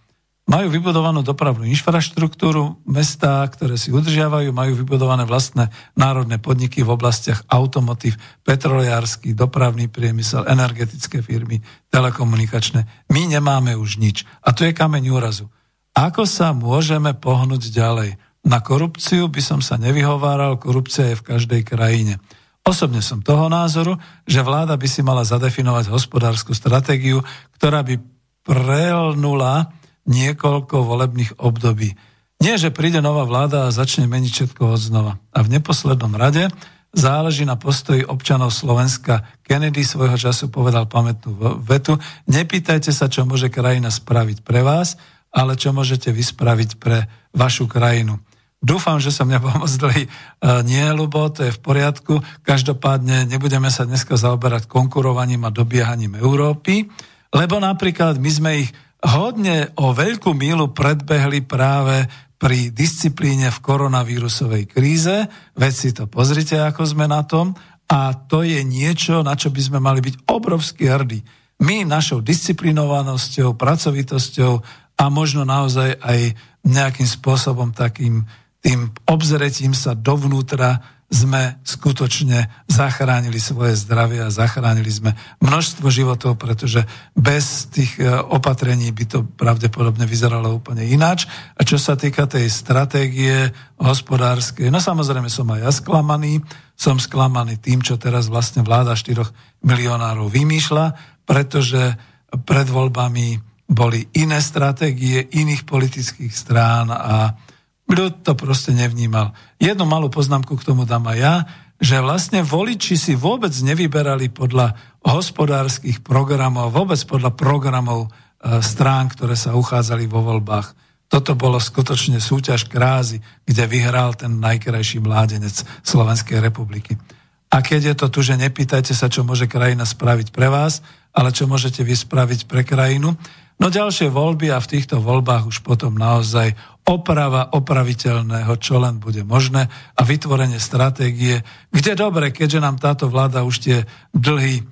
Majú vybudovanú dopravnú infraštruktúru, mestá, ktoré si udržiavajú, majú vybudované vlastné národné podniky v oblastiach automotív, petroliársky, dopravný priemysel, energetické firmy, telekomunikačné. My nemáme už nič. A to je kameň úrazu. Ako sa môžeme pohnúť ďalej? Na korupciu by som sa nevyhováral, korupcia je v každej krajine. Osobne som toho názoru, že vláda by si mala zadefinovať hospodárskú stratégiu, ktorá by prelnula niekoľko volebných období. Nie, že príde nová vláda a začne meniť všetko od znova. A v neposlednom rade záleží na postoji občanov Slovenska. Kennedy svojho času povedal pamätnú vetu, nepýtajte sa, čo môže krajina spraviť pre vás, ale čo môžete vyspraviť pre vašu krajinu. Dúfam, že som nebol moc dlhý. E, nie, Lubo, to je v poriadku. Každopádne nebudeme sa dneska zaoberať konkurovaním a dobiehaním Európy, lebo napríklad my sme ich hodne o veľkú mílu predbehli práve pri disciplíne v koronavírusovej kríze. Veď si to pozrite, ako sme na tom. A to je niečo, na čo by sme mali byť obrovský hrdí. My našou disciplinovanosťou, pracovitosťou a možno naozaj aj nejakým spôsobom takým tým obzretím sa dovnútra sme skutočne zachránili svoje zdravie a zachránili sme množstvo životov, pretože bez tých e, opatrení by to pravdepodobne vyzeralo úplne ináč. A čo sa týka tej stratégie hospodárskej, no samozrejme som aj ja sklamaný, som sklamaný tým, čo teraz vlastne vláda 4 milionárov vymýšľa, pretože pred voľbami boli iné stratégie iných politických strán a Ľud to proste nevnímal. Jednu malú poznámku k tomu dám aj ja, že vlastne voliči si vôbec nevyberali podľa hospodárskych programov, vôbec podľa programov e, strán, ktoré sa uchádzali vo voľbách. Toto bolo skutočne súťaž krázy, kde vyhral ten najkrajší mládenec Slovenskej republiky. A keď je to tu, že nepýtajte sa, čo môže krajina spraviť pre vás, ale čo môžete vy spraviť pre krajinu, No ďalšie voľby a v týchto voľbách už potom naozaj oprava opraviteľného, čo len bude možné a vytvorenie stratégie, kde dobre, keďže nám táto vláda už tie dlhy e,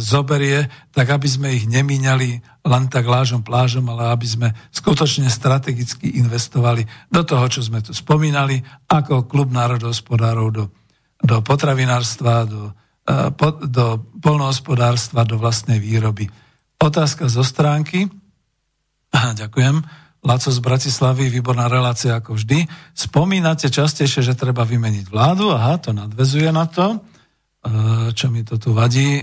zoberie, tak aby sme ich nemíňali len tak lážom plážom, ale aby sme skutočne strategicky investovali do toho, čo sme tu spomínali, ako klub národohospodárov do, do potravinárstva, do, e, po, do polnohospodárstva, do vlastnej výroby. Otázka zo stránky. Ďakujem. Laco z Bratislavy, výborná relácia ako vždy. Spomínate častejšie, že treba vymeniť vládu. Aha, to nadvezuje na to. E, čo mi to tu vadí.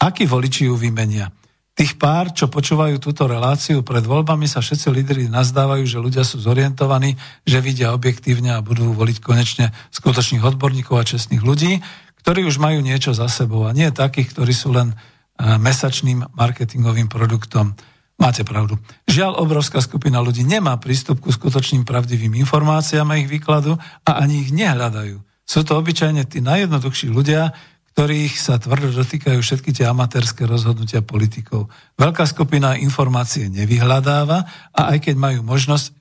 Akí voliči ju vymenia? Tých pár, čo počúvajú túto reláciu pred voľbami, sa všetci lídry nazdávajú, že ľudia sú zorientovaní, že vidia objektívne a budú voliť konečne skutočných odborníkov a čestných ľudí, ktorí už majú niečo za sebou a nie takých, ktorí sú len mesačným marketingovým produktom. Máte pravdu. Žiaľ, obrovská skupina ľudí nemá prístup ku skutočným pravdivým informáciám a ich výkladu a ani ich nehľadajú. Sú to obyčajne tí najjednoduchší ľudia, ktorých sa tvrdo dotýkajú všetky tie amatérske rozhodnutia politikov. Veľká skupina informácie nevyhľadáva a aj keď majú možnosť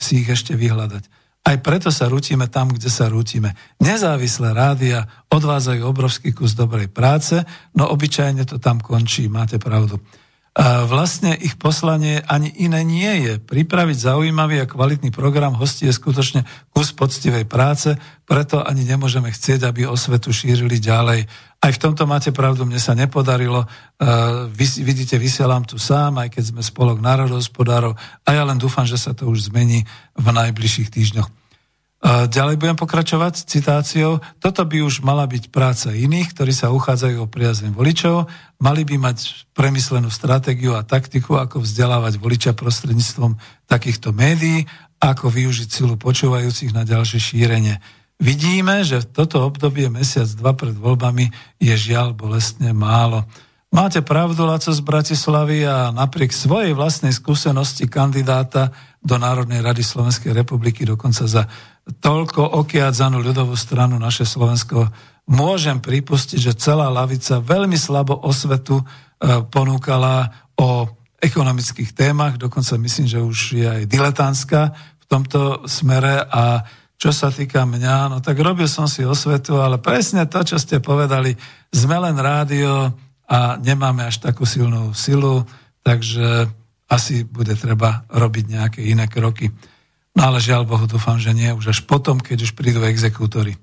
si ich ešte vyhľadať. Aj preto sa rútime tam, kde sa rútime. Nezávislé rádia odvádzajú obrovský kus dobrej práce, no obyčajne to tam končí, máte pravdu. Vlastne ich poslanie ani iné nie je. Pripraviť zaujímavý a kvalitný program hostí je skutočne kus poctivej práce, preto ani nemôžeme chcieť, aby osvetu šírili ďalej. Aj v tomto máte pravdu, mne sa nepodarilo. Vy, vidíte, vysielam tu sám, aj keď sme spolok národohospodárov a ja len dúfam, že sa to už zmení v najbližších týždňoch. Ďalej budem pokračovať citáciou. Toto by už mala byť práca iných, ktorí sa uchádzajú o priazeň voličov. Mali by mať premyslenú stratégiu a taktiku, ako vzdelávať voliča prostredníctvom takýchto médií, ako využiť silu počúvajúcich na ďalšie šírenie. Vidíme, že toto obdobie mesiac, dva pred voľbami je žiaľ bolestne málo. Máte pravdu, Laco z Bratislavy a napriek svojej vlastnej skúsenosti kandidáta do Národnej rady Slovenskej republiky dokonca za toľko okiadzanú ľudovú stranu naše Slovensko, môžem pripustiť, že celá lavica veľmi slabo osvetu e, ponúkala o ekonomických témach, dokonca myslím, že už je aj diletánska v tomto smere a čo sa týka mňa, no tak robil som si osvetu, ale presne to, čo ste povedali, sme len rádio a nemáme až takú silnú silu, takže asi bude treba robiť nejaké iné kroky. No ale žiaľ Bohu, dúfam, že nie, už až potom, keď už prídu exekútory.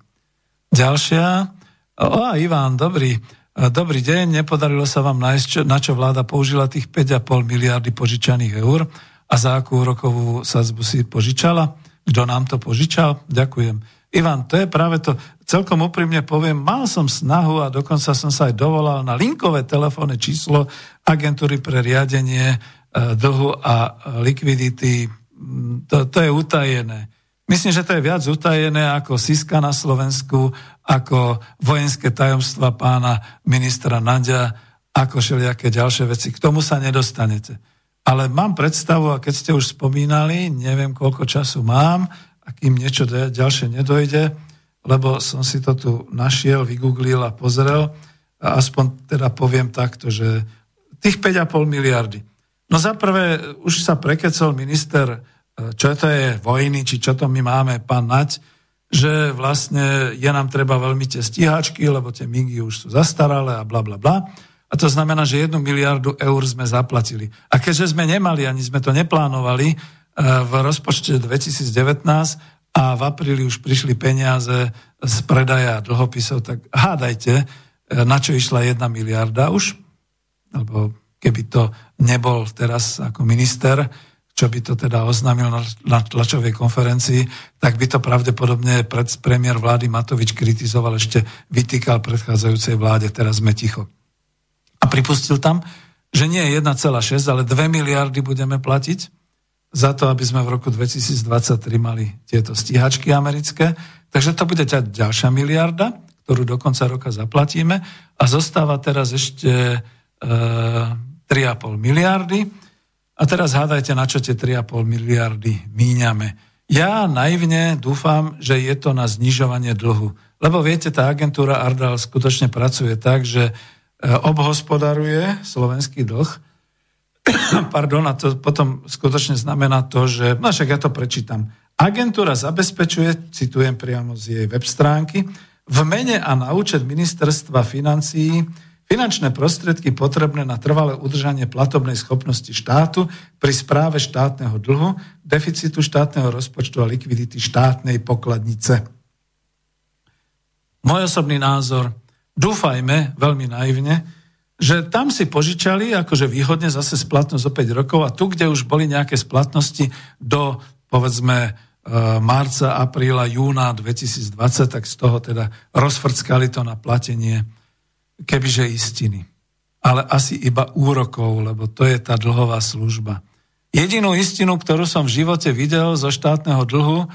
Ďalšia. O, a Ivan, dobrý. Dobrý deň, nepodarilo sa vám nájsť, na čo vláda použila tých 5,5 miliardy požičaných eur a za akú rokovú sadzbu si požičala? Kto nám to požičal? Ďakujem. Ivan, to je práve to, celkom úprimne poviem, mal som snahu a dokonca som sa aj dovolal na linkové telefónne číslo agentúry pre riadenie e, dlhu a likvidity to, to je utajené. Myslím, že to je viac utajené ako Siska na Slovensku, ako vojenské tajomstva pána ministra Nadia, ako všelijaké ďalšie veci. K tomu sa nedostanete. Ale mám predstavu, a keď ste už spomínali, neviem, koľko času mám, a kým niečo ďalšie nedojde, lebo som si to tu našiel, vygooglil a pozrel, a aspoň teda poviem takto, že tých 5,5 miliardy. No za prvé, už sa prekecol minister čo to je vojny, či čo to my máme, pán Nať, že vlastne je nám treba veľmi tie stíhačky, lebo tie migy už sú zastaralé a bla bla bla. A to znamená, že jednu miliardu eur sme zaplatili. A keďže sme nemali, ani sme to neplánovali e, v rozpočte 2019 a v apríli už prišli peniaze z predaja dlhopisov, tak hádajte, e, na čo išla jedna miliarda už, alebo keby to nebol teraz ako minister, čo by to teda oznámil na, tlačovej konferencii, tak by to pravdepodobne pred premiér vlády Matovič kritizoval, ešte vytýkal predchádzajúcej vláde, teraz sme ticho. A pripustil tam, že nie 1,6, ale 2 miliardy budeme platiť za to, aby sme v roku 2023 mali tieto stíhačky americké. Takže to bude ďalšia miliarda, ktorú do konca roka zaplatíme a zostáva teraz ešte e, 3,5 miliardy a teraz hádajte, na čo tie 3,5 miliardy míňame. Ja naivne dúfam, že je to na znižovanie dlhu. Lebo viete, tá agentúra Ardal skutočne pracuje tak, že e, obhospodaruje slovenský dlh. Pardon, a to potom skutočne znamená to, že, no však ja to prečítam. Agentúra zabezpečuje, citujem priamo z jej web stránky, v mene a na účet ministerstva financií Finančné prostriedky potrebné na trvalé udržanie platobnej schopnosti štátu pri správe štátneho dlhu, deficitu štátneho rozpočtu a likvidity štátnej pokladnice. Môj osobný názor, dúfajme veľmi naivne, že tam si požičali akože výhodne zase splatnosť o 5 rokov a tu, kde už boli nejaké splatnosti do, povedzme, e, marca, apríla, júna 2020, tak z toho teda rozfrckali to na platenie kebyže istiny. Ale asi iba úrokov, lebo to je tá dlhová služba. Jedinú istinu, ktorú som v živote videl zo štátneho dlhu,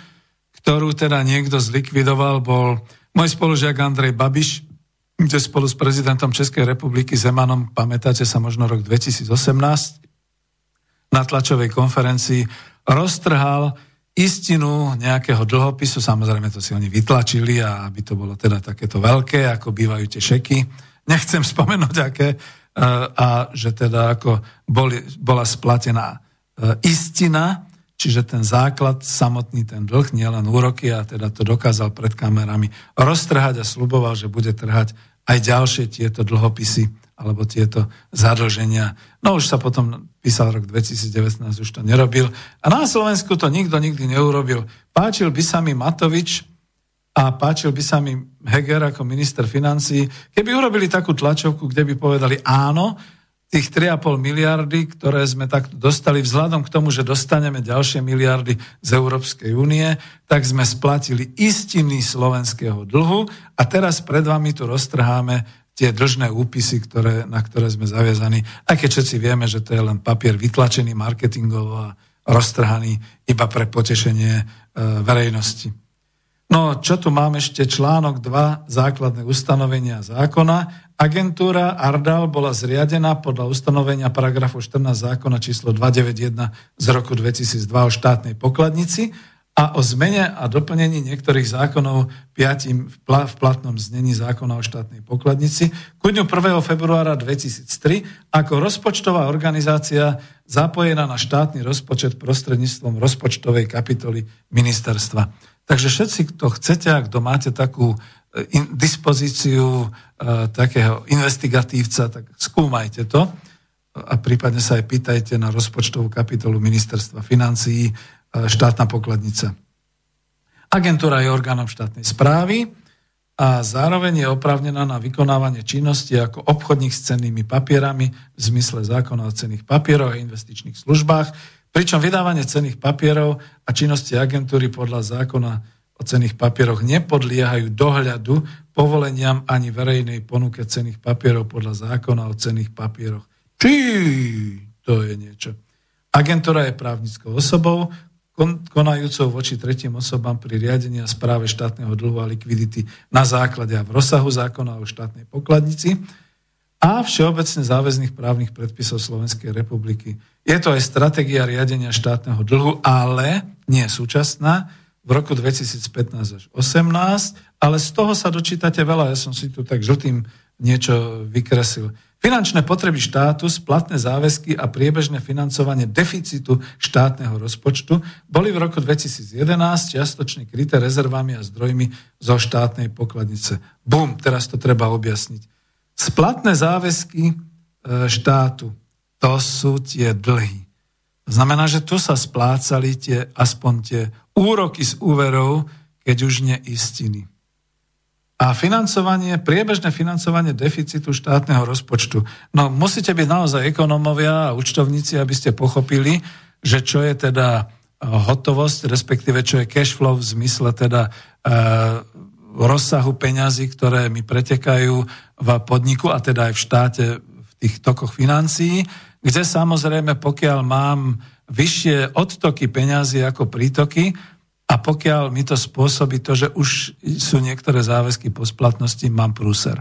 ktorú teda niekto zlikvidoval, bol môj spolužiak Andrej Babiš, kde spolu s prezidentom Českej republiky Zemanom, pamätáte sa možno rok 2018, na tlačovej konferencii roztrhal istinu nejakého dlhopisu, samozrejme to si oni vytlačili aby to bolo teda takéto veľké, ako bývajú tie šeky, nechcem spomenúť aké, e, a že teda ako boli, bola splatená e, istina, čiže ten základ, samotný ten dlh, nielen úroky a teda to dokázal pred kamerami roztrhať a sluboval, že bude trhať aj ďalšie tieto dlhopisy alebo tieto zadlženia. No už sa potom písal rok 2019, už to nerobil. A na Slovensku to nikto nikdy neurobil. Páčil by sa mi Matovič, a páčil by sa mi Heger ako minister financí, keby urobili takú tlačovku, kde by povedali áno, tých 3,5 miliardy, ktoré sme takto dostali, vzhľadom k tomu, že dostaneme ďalšie miliardy z Európskej únie, tak sme splatili istiny slovenského dlhu a teraz pred vami tu roztrháme tie dlžné úpisy, ktoré, na ktoré sme zaviazaní, aj keď všetci vieme, že to je len papier vytlačený marketingovo a roztrhaný iba pre potešenie e, verejnosti. No, čo tu máme ešte? Článok 2, základné ustanovenia zákona Agentúra Ardal bola zriadená podľa ustanovenia paragrafu 14 zákona číslo 291 z roku 2002 o štátnej pokladnici a o zmene a doplnení niektorých zákonov piatim v platnom znení zákona o štátnej pokladnici ku dňu 1. februára 2003 ako rozpočtová organizácia zapojená na štátny rozpočet prostredníctvom rozpočtovej kapitoly ministerstva. Takže všetci, kto chcete, ak kto máte takú in, dispozíciu uh, takého investigatívca, tak skúmajte to a prípadne sa aj pýtajte na rozpočtovú kapitolu ministerstva financií uh, štátna pokladnica. Agentúra je orgánom štátnej správy a zároveň je oprávnená na vykonávanie činnosti ako obchodník s cennými papierami v zmysle zákona o cenných papieroch a investičných službách, pričom vydávanie cenných papierov a činnosti agentúry podľa zákona o cených papieroch nepodliehajú dohľadu, povoleniam ani verejnej ponuke cených papierov podľa zákona o cených papieroch. Či to je niečo. Agentúra je právnickou osobou, konajúcou voči tretím osobám pri riadení a správe štátneho dlhu a likvidity na základe a v rozsahu zákona o štátnej pokladnici a všeobecne záväzných právnych predpisov Slovenskej republiky. Je to aj stratégia riadenia štátneho dlhu, ale nie súčasná, v roku 2015 až 2018, ale z toho sa dočítate veľa. Ja som si tu tak žltým niečo vykresil. Finančné potreby štátu, splatné záväzky a priebežné financovanie deficitu štátneho rozpočtu boli v roku 2011 čiastočne kryté rezervami a zdrojmi zo štátnej pokladnice. Bum, teraz to treba objasniť. Splatné záväzky e, štátu, to sú tie dlhy. Znamená, že tu sa splácali tie, aspoň tie úroky z úverov, keď už neistiny. A financovanie, priebežné financovanie deficitu štátneho rozpočtu. No musíte byť naozaj ekonomovia a účtovníci, aby ste pochopili, že čo je teda eh, hotovosť, respektíve čo je cash flow v zmysle teda e, rozsahu peňazí, ktoré mi pretekajú v podniku a teda aj v štáte v tých tokoch financií kde samozrejme, pokiaľ mám vyššie odtoky peňazí ako prítoky a pokiaľ mi to spôsobí to, že už sú niektoré záväzky po splatnosti, mám prúser.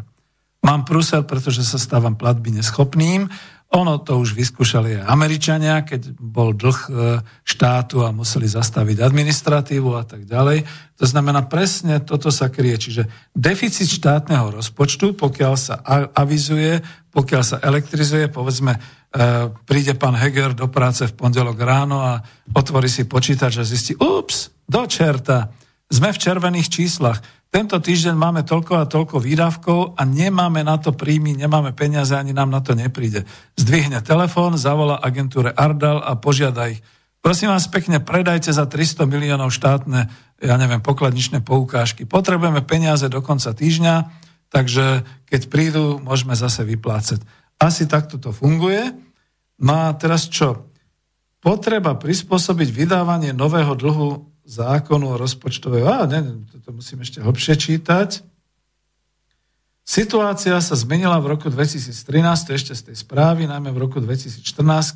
Mám prúser, pretože sa stávam platby neschopným ono to už vyskúšali aj Američania, keď bol dlh e, štátu a museli zastaviť administratívu a tak ďalej. To znamená, presne toto sa kryje. Čiže deficit štátneho rozpočtu, pokiaľ sa avizuje, pokiaľ sa elektrizuje, povedzme, e, príde pán Heger do práce v pondelok ráno a otvorí si počítač a zistí, ups, do čerta, sme v červených číslach tento týždeň máme toľko a toľko výdavkov a nemáme na to príjmy, nemáme peniaze, ani nám na to nepríde. Zdvihne telefón, zavolá agentúre Ardal a požiada ich. Prosím vás pekne, predajte za 300 miliónov štátne, ja neviem, pokladničné poukážky. Potrebujeme peniaze do konca týždňa, takže keď prídu, môžeme zase vyplácať. Asi takto to funguje. No a teraz čo? Potreba prispôsobiť vydávanie nového dlhu zákonu o rozpočtovej... Á, ne, toto musím ešte hlbšie čítať. Situácia sa zmenila v roku 2013, to ešte z tej správy, najmä v roku 2014,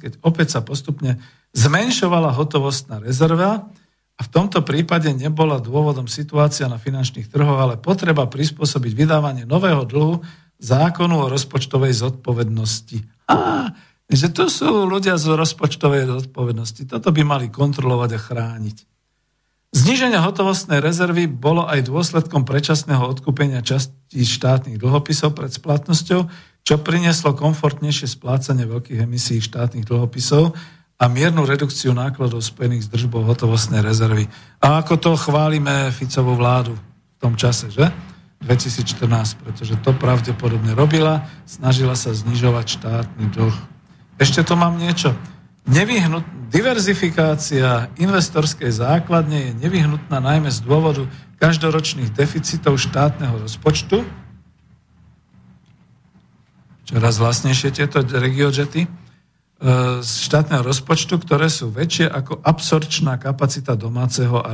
keď opäť sa postupne zmenšovala hotovostná rezerva a v tomto prípade nebola dôvodom situácia na finančných trhoch, ale potreba prispôsobiť vydávanie nového dlhu zákonu o rozpočtovej zodpovednosti. Á, že tu sú ľudia z rozpočtovej zodpovednosti. Toto by mali kontrolovať a chrániť. Zníženie hotovostnej rezervy bolo aj dôsledkom predčasného odkúpenia častí štátnych dlhopisov pred splatnosťou, čo prinieslo komfortnejšie splácanie veľkých emisí štátnych dlhopisov a miernu redukciu nákladov spojených s držbou hotovostnej rezervy. A ako to chválime Ficovú vládu v tom čase, že? 2014, pretože to pravdepodobne robila, snažila sa znižovať štátny dlh. Ešte to mám niečo. Nevyhnut, diverzifikácia investorskej základne je nevyhnutná najmä z dôvodu každoročných deficitov štátneho rozpočtu. čoraz vlastnejšie tieto regiojety, z štátneho rozpočtu, ktoré sú väčšie ako absorčná kapacita domáceho a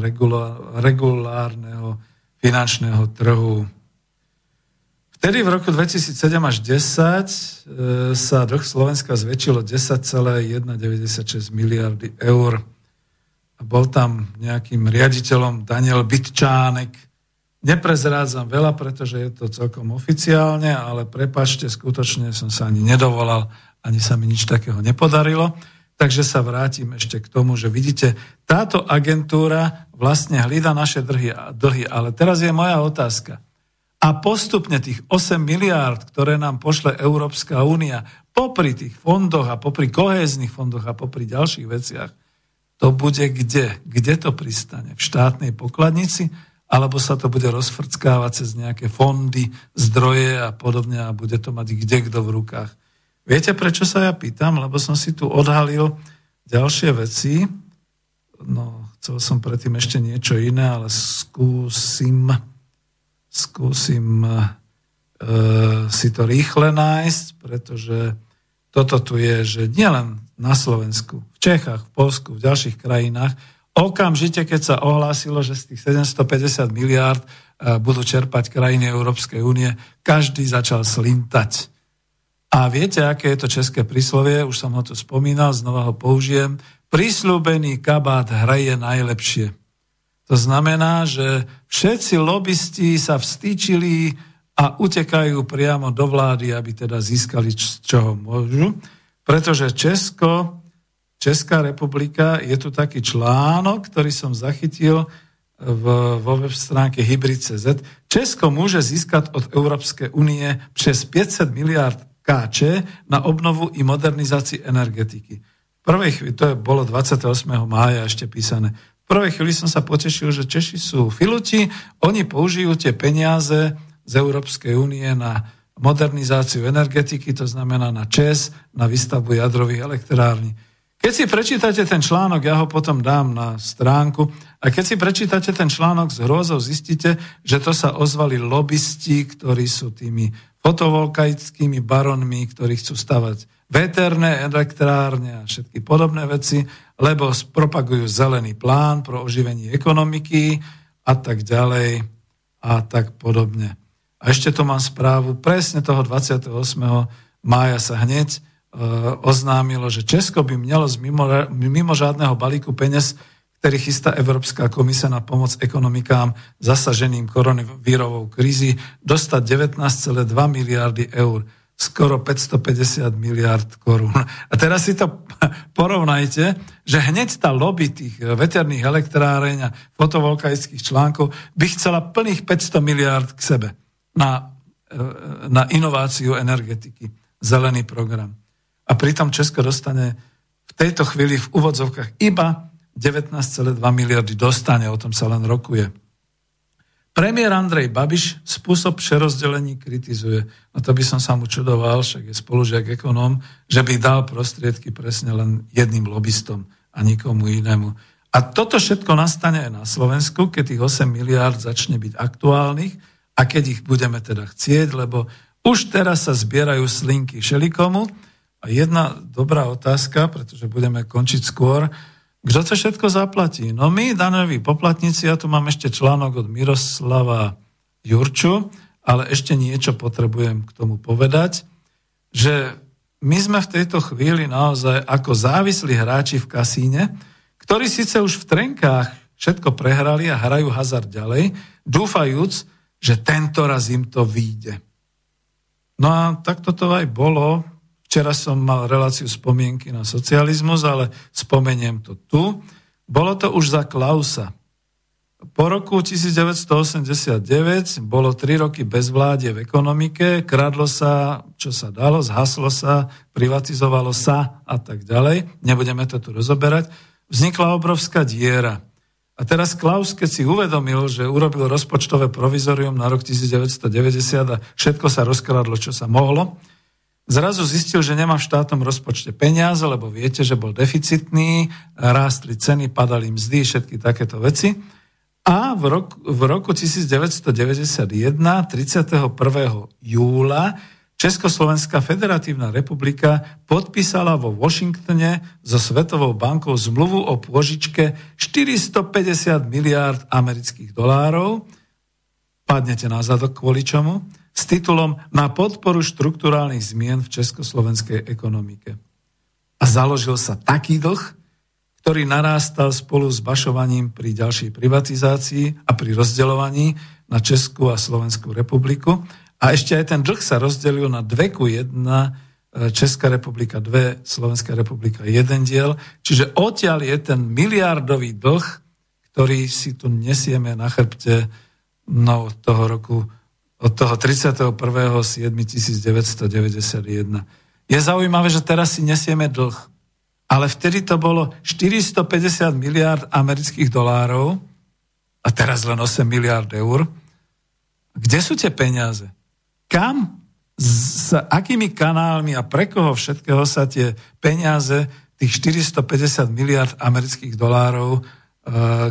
regulárneho finančného trhu. Vtedy v roku 2007 až 10 e, sa dlh Slovenska zväčšilo 10,196 miliardy eur. A bol tam nejakým riaditeľom Daniel Bytčánek. Neprezrádzam veľa, pretože je to celkom oficiálne, ale prepačte, skutočne som sa ani nedovolal ani sa mi nič takého nepodarilo. Takže sa vrátim ešte k tomu, že vidíte, táto agentúra vlastne hlída naše dlhy, dlhy. Ale teraz je moja otázka. A postupne tých 8 miliárd, ktoré nám pošle Európska únia, popri tých fondoch a popri kohéznych fondoch a popri ďalších veciach, to bude kde? Kde to pristane? V štátnej pokladnici? Alebo sa to bude rozfrckávať cez nejaké fondy, zdroje a podobne a bude to mať kde kto v rukách? Viete, prečo sa ja pýtam? Lebo som si tu odhalil ďalšie veci. No, chcel som predtým ešte niečo iné, ale skúsim, skúsim e, si to rýchle nájsť, pretože toto tu je, že nielen na Slovensku, v Čechách, v Polsku, v ďalších krajinách, okamžite, keď sa ohlásilo, že z tých 750 miliárd e, budú čerpať krajiny Európskej únie, každý začal slintať a viete, aké je to české príslovie, už som ho tu spomínal, znova ho použijem. Prislúbený kabát hraje najlepšie. To znamená, že všetci lobbysti sa vstýčili a utekajú priamo do vlády, aby teda získali z čoho môžu. Pretože Česko, Česká republika, je tu taký článok, ktorý som zachytil v, vo web stránke Hybrid.cz. Česko môže získať od Európskej únie přes 500 miliard KČ na obnovu i modernizácii energetiky. Prvej chvíli, to je, bolo 28. mája ešte písané, prvej chvíli som sa potešil, že Češi sú filuti, oni použijú tie peniaze z Európskej únie na modernizáciu energetiky, to znamená na ČES, na výstavbu jadrových elektrární. Keď si prečítate ten článok, ja ho potom dám na stránku, a keď si prečítate ten článok s hrôzou, zistíte, že to sa ozvali lobbysti, ktorí sú tými fotovoltaickými baronmi, ktorí chcú stavať veterné elektrárne a všetky podobné veci, lebo propagujú zelený plán pro oživenie ekonomiky a tak ďalej a tak podobne. A ešte tu mám správu, presne toho 28. mája sa hneď e, oznámilo, že Česko by mělo z mimo, mimořádného balíku peniaz ktorý chystá Európska komisia na pomoc ekonomikám zasaženým koronavírovou krízy, dostať 19,2 miliardy eur, skoro 550 miliard korún. A teraz si to porovnajte, že hneď tá lobby tých veterných elektráreň a fotovoltaických článkov by chcela plných 500 miliard k sebe na, e, na inováciu energetiky, zelený program. A pritom Česko dostane v tejto chvíli v úvodzovkách iba 19,2 miliardy dostane, o tom sa len rokuje. Premiér Andrej Babiš spôsob přerozdelení kritizuje. No to by som sa mu čudoval, však je spolužiak ekonóm, že by dal prostriedky presne len jedným lobbystom a nikomu inému. A toto všetko nastane aj na Slovensku, keď tých 8 miliárd začne byť aktuálnych a keď ich budeme teda chcieť, lebo už teraz sa zbierajú slinky všelikomu. A jedna dobrá otázka, pretože budeme končiť skôr, kto to všetko zaplatí? No my, daňoví poplatníci, ja tu mám ešte článok od Miroslava Jurču, ale ešte niečo potrebujem k tomu povedať, že my sme v tejto chvíli naozaj ako závislí hráči v kasíne, ktorí síce už v trenkách všetko prehrali a hrajú hazard ďalej, dúfajúc, že tento raz im to vyjde. No a takto to aj bolo. Včera som mal reláciu spomienky na socializmus, ale spomeniem to tu. Bolo to už za Klausa. Po roku 1989 bolo tri roky bezvládie v ekonomike, kradlo sa, čo sa dalo, zhaslo sa, privatizovalo sa a tak ďalej. Nebudeme to tu rozoberať. Vznikla obrovská diera. A teraz Klaus, keď si uvedomil, že urobil rozpočtové provizorium na rok 1990 a všetko sa rozkradlo, čo sa mohlo, Zrazu zistil, že nemá v štátnom rozpočte peniaze, lebo viete, že bol deficitný, rástli ceny, padali mzdy, všetky takéto veci. A v roku, v roku 1991, 31. júla, Československá federatívna republika podpísala vo Washingtone so Svetovou bankou zmluvu o pôžičke 450 miliárd amerických dolárov, padnete na zadok kvôli čomu, s titulom Na podporu štruktúrálnych zmien v československej ekonomike. A založil sa taký dlh, ktorý narástal spolu s bašovaním pri ďalšej privatizácii a pri rozdeľovaní na Českú a Slovenskú republiku a ešte aj ten dlh sa rozdelil na dve ku jedna, e, Česká republika dve, Slovenská republika jeden diel. Čiže odtiaľ je ten miliardový dlh, ktorý si tu nesieme na chrbte no, toho roku, od toho 31.7.1991. Je zaujímavé, že teraz si nesieme dlh, ale vtedy to bolo 450 miliard amerických dolárov a teraz len 8 miliard eur. Kde sú tie peniaze? kam, s akými kanálmi a pre koho všetkého sa tie peniaze, tých 450 miliard amerických dolárov,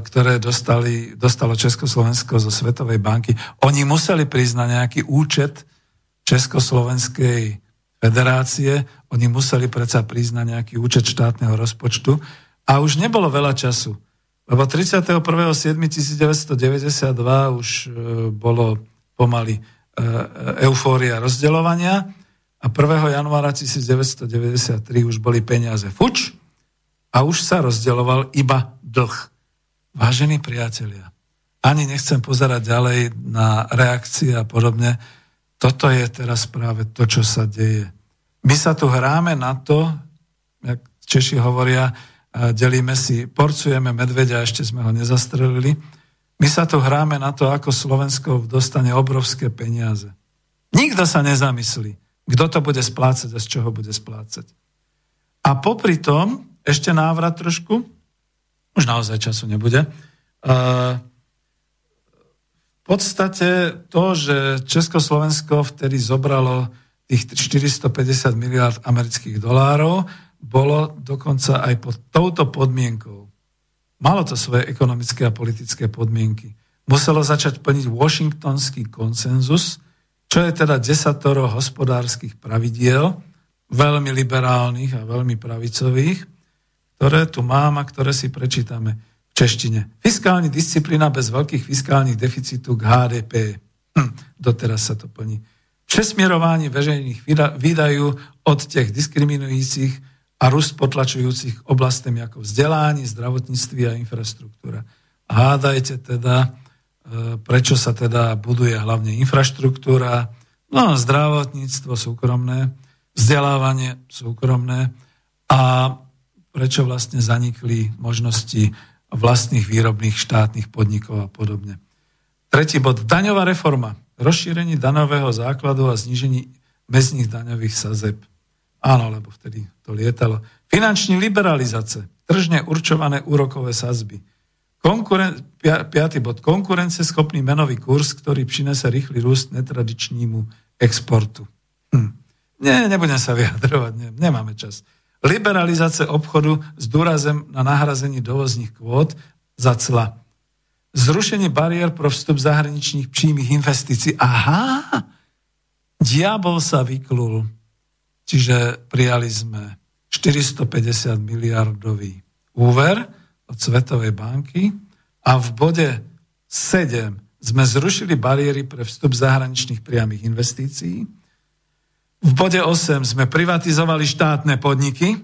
ktoré dostali, dostalo Československo zo Svetovej banky, oni museli na nejaký účet Československej federácie, oni museli predsa na nejaký účet štátneho rozpočtu a už nebolo veľa času. Lebo 31.7.1992 už e, bolo pomaly E, eufória rozdeľovania a 1. januára 1993 už boli peniaze fuč a už sa rozdeľoval iba dlh. Vážení priatelia, ani nechcem pozerať ďalej na reakcie a podobne. Toto je teraz práve to, čo sa deje. My sa tu hráme na to, jak Češi hovoria, delíme si, porcujeme medveďa, ešte sme ho nezastrelili, my sa tu hráme na to, ako Slovensko dostane obrovské peniaze. Nikto sa nezamyslí, kto to bude splácať a z čoho bude splácať. A popri tom, ešte návrat trošku, už naozaj času nebude, v podstate to, že Československo vtedy zobralo tých 450 miliard amerických dolárov, bolo dokonca aj pod touto podmienkou. Malo to svoje ekonomické a politické podmienky. Muselo začať plniť Washingtonský konsenzus, čo je teda desatoro hospodárskych pravidiel, veľmi liberálnych a veľmi pravicových, ktoré tu mám a ktoré si prečítame v češtine. Fiskálna disciplína bez veľkých fiskálnych deficitov k HDP. Hm, doteraz sa to plní. Přesmierovanie veřejných výdajů od těch diskriminujúcich a rust potlačujúcich oblastem ako vzdelání, zdravotníctví a infraštruktúra. Hádajte teda, e, prečo sa teda buduje hlavne infraštruktúra, no zdravotníctvo súkromné, vzdelávanie súkromné a prečo vlastne zanikli možnosti vlastných výrobných štátnych podnikov a podobne. Tretí bod, daňová reforma. Rozšírenie daňového základu a znížení mezných daňových sazeb. Áno, lebo vtedy to lietalo. Finanční liberalizace, tržne určované úrokové sazby. Konkuren... Piatý bod. Konkurenceschopný menový kurz, ktorý přinese rýchly rúst netradičnímu exportu. Hm. Nie, nebudem sa vyjadrovať, nie, nemáme čas. Liberalizácia obchodu s dôrazem na nahrazení dovozních kvót za cla. Zrušenie bariér pro vstup zahraničných přímých investícií. Aha, diabol sa vyklul. Čiže prijali sme 450 miliardový úver od Svetovej banky a v bode 7 sme zrušili bariéry pre vstup zahraničných priamých investícií. V bode 8 sme privatizovali štátne podniky,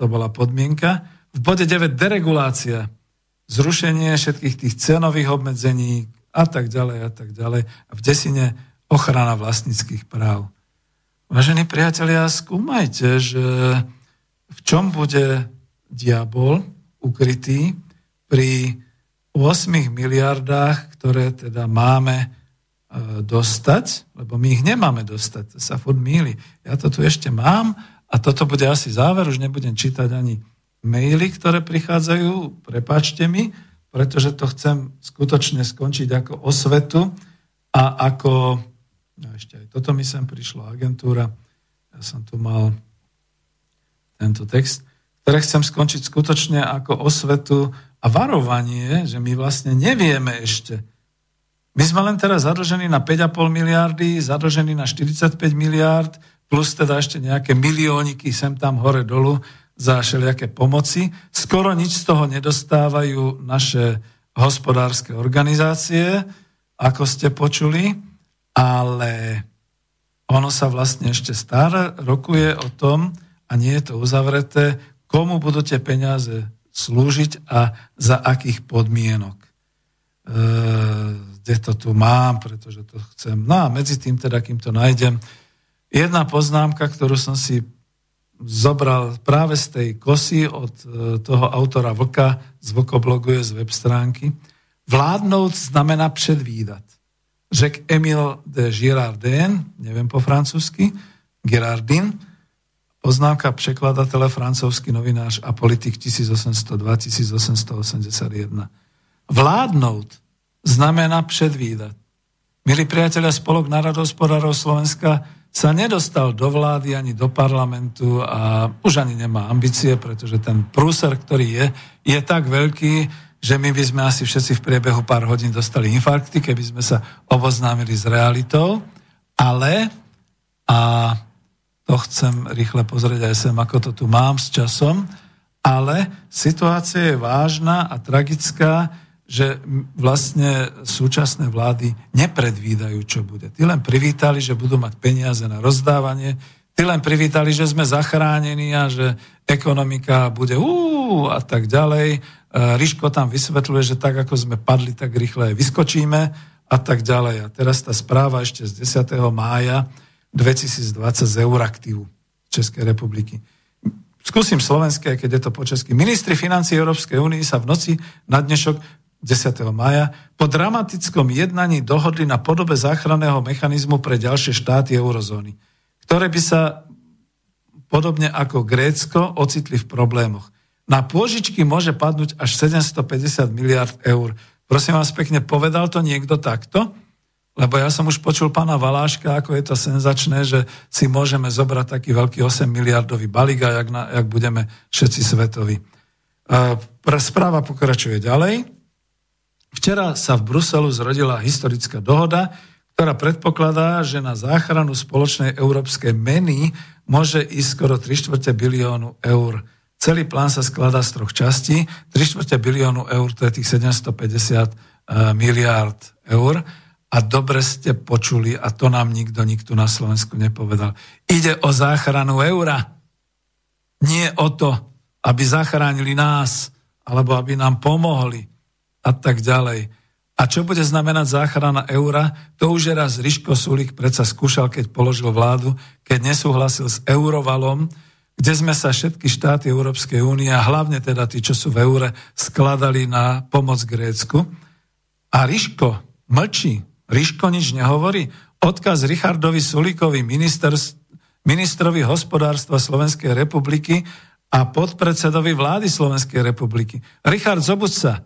to bola podmienka. V bode 9 deregulácia, zrušenie všetkých tých cenových obmedzení a tak ďalej a tak ďalej. A v desine ochrana vlastníckých práv. Vážení priatelia, skúmajte, že v čom bude diabol ukrytý pri 8 miliardách, ktoré teda máme dostať, lebo my ich nemáme dostať, to sa furt míli. Ja to tu ešte mám a toto bude asi záver, už nebudem čítať ani maily, ktoré prichádzajú, prepačte mi, pretože to chcem skutočne skončiť ako osvetu a ako No ešte aj toto mi sem prišlo, agentúra. Ja som tu mal tento text, ktoré chcem skončiť skutočne ako osvetu a varovanie, že my vlastne nevieme ešte, My sme len teraz zadlžení na 5,5 miliardy, zadlžení na 45 miliard, plus teda ešte nejaké milióniky sem tam hore dolu za všelijaké pomoci. Skoro nič z toho nedostávajú naše hospodárske organizácie, ako ste počuli, ale ono sa vlastne ešte stále rokuje o tom, a nie je to uzavreté, komu budú tie peniaze slúžiť a za akých podmienok. E, kde to tu mám, pretože to chcem. No a medzi tým teda, kým to nájdem, jedna poznámka, ktorú som si zobral práve z tej kosy od e, toho autora Vlka z Vlkobloguje z web stránky. Vládnout znamená předvídat. Řek Emil de Girardin, neviem po francúzsky, Girardin, poznámka překladatele, francouzský novinář a politik 1802-1881. Vládnout znamená předvídat. Milí priatelia, Spolok národospodárov Slovenska sa nedostal do vlády ani do parlamentu a už ani nemá ambície, pretože ten prúser, ktorý je, je tak veľký, že my by sme asi všetci v priebehu pár hodín dostali infarkty, keby sme sa oboznámili s realitou, ale a to chcem rýchle pozrieť aj sem, ako to tu mám s časom, ale situácia je vážna a tragická, že vlastne súčasné vlády nepredvídajú, čo bude. Tí len privítali, že budú mať peniaze na rozdávanie, tí len privítali, že sme zachránení a že ekonomika bude ú a tak ďalej. E, Ríško tam vysvetľuje, že tak ako sme padli, tak rýchle vyskočíme a tak ďalej. A teraz tá správa ešte z 10. mája 2020 z Euraktivu Českej republiky. Skúsim slovenské, keď je to po česky. Ministri financí Európskej únie sa v noci na dnešok 10. maja, po dramatickom jednaní dohodli na podobe záchranného mechanizmu pre ďalšie štáty eurozóny, ktoré by sa podobne ako Grécko ocitli v problémoch. Na pôžičky môže padnúť až 750 miliard eur. Prosím vás pekne, povedal to niekto takto? Lebo ja som už počul pána Valáška, ako je to senzačné, že si môžeme zobrať taký veľký 8 miliardový balík a jak, jak budeme všetci svetoví. Správa pokračuje ďalej. Včera sa v Bruselu zrodila historická dohoda, ktorá predpokladá, že na záchranu spoločnej európskej meny môže ísť skoro 3 čtvrte biliónu eur. Celý plán sa skladá z troch častí. 3 čtvrte biliónu eur, to je tých 750 eh, miliárd eur. A dobre ste počuli, a to nám nikto, nikto na Slovensku nepovedal. Ide o záchranu eura. Nie o to, aby zachránili nás, alebo aby nám pomohli a tak ďalej. A čo bude znamenať záchrana eura, to už je raz Riško Sulik predsa skúšal, keď položil vládu, keď nesúhlasil s eurovalom, kde sme sa všetky štáty Európskej únie, a hlavne teda tí, čo sú v eure, skladali na pomoc Grécku. A Riško mlčí, Riško nič nehovorí. Odkaz Richardovi Sulíkovi, minister, ministrovi hospodárstva Slovenskej republiky a podpredsedovi vlády Slovenskej republiky. Richard Zobudca,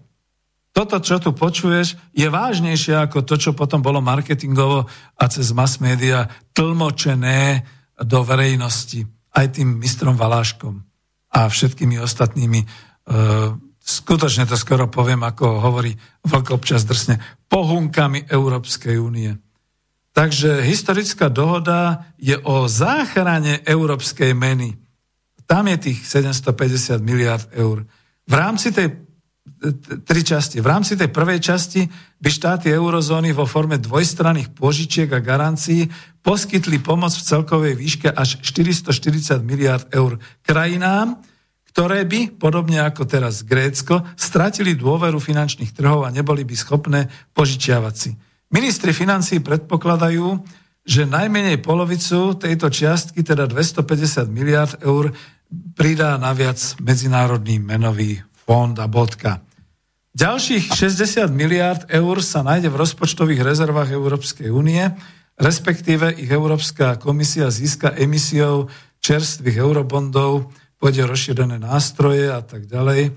toto, čo tu počuješ, je vážnejšie ako to, čo potom bolo marketingovo a cez mass media tlmočené do verejnosti aj tým mistrom Valáškom a všetkými ostatnými. E, skutočne to skoro poviem, ako hovorí Vlk občas drsne, pohunkami Európskej únie. Takže historická dohoda je o záchrane európskej meny. Tam je tých 750 miliard eur. V rámci tej tri časti. V rámci tej prvej časti by štáty eurozóny vo forme dvojstranných požičiek a garancií poskytli pomoc v celkovej výške až 440 miliard eur krajinám, ktoré by, podobne ako teraz Grécko, stratili dôveru finančných trhov a neboli by schopné požičiavať si. Ministri financí predpokladajú, že najmenej polovicu tejto čiastky, teda 250 miliard eur, pridá naviac Medzinárodný menový fond a bodka. Ďalších 60 miliard eur sa nájde v rozpočtových rezervách Európskej únie, respektíve ich Európska komisia získa emisiou čerstvých eurobondov, pôjde rozšírené nástroje a tak ďalej,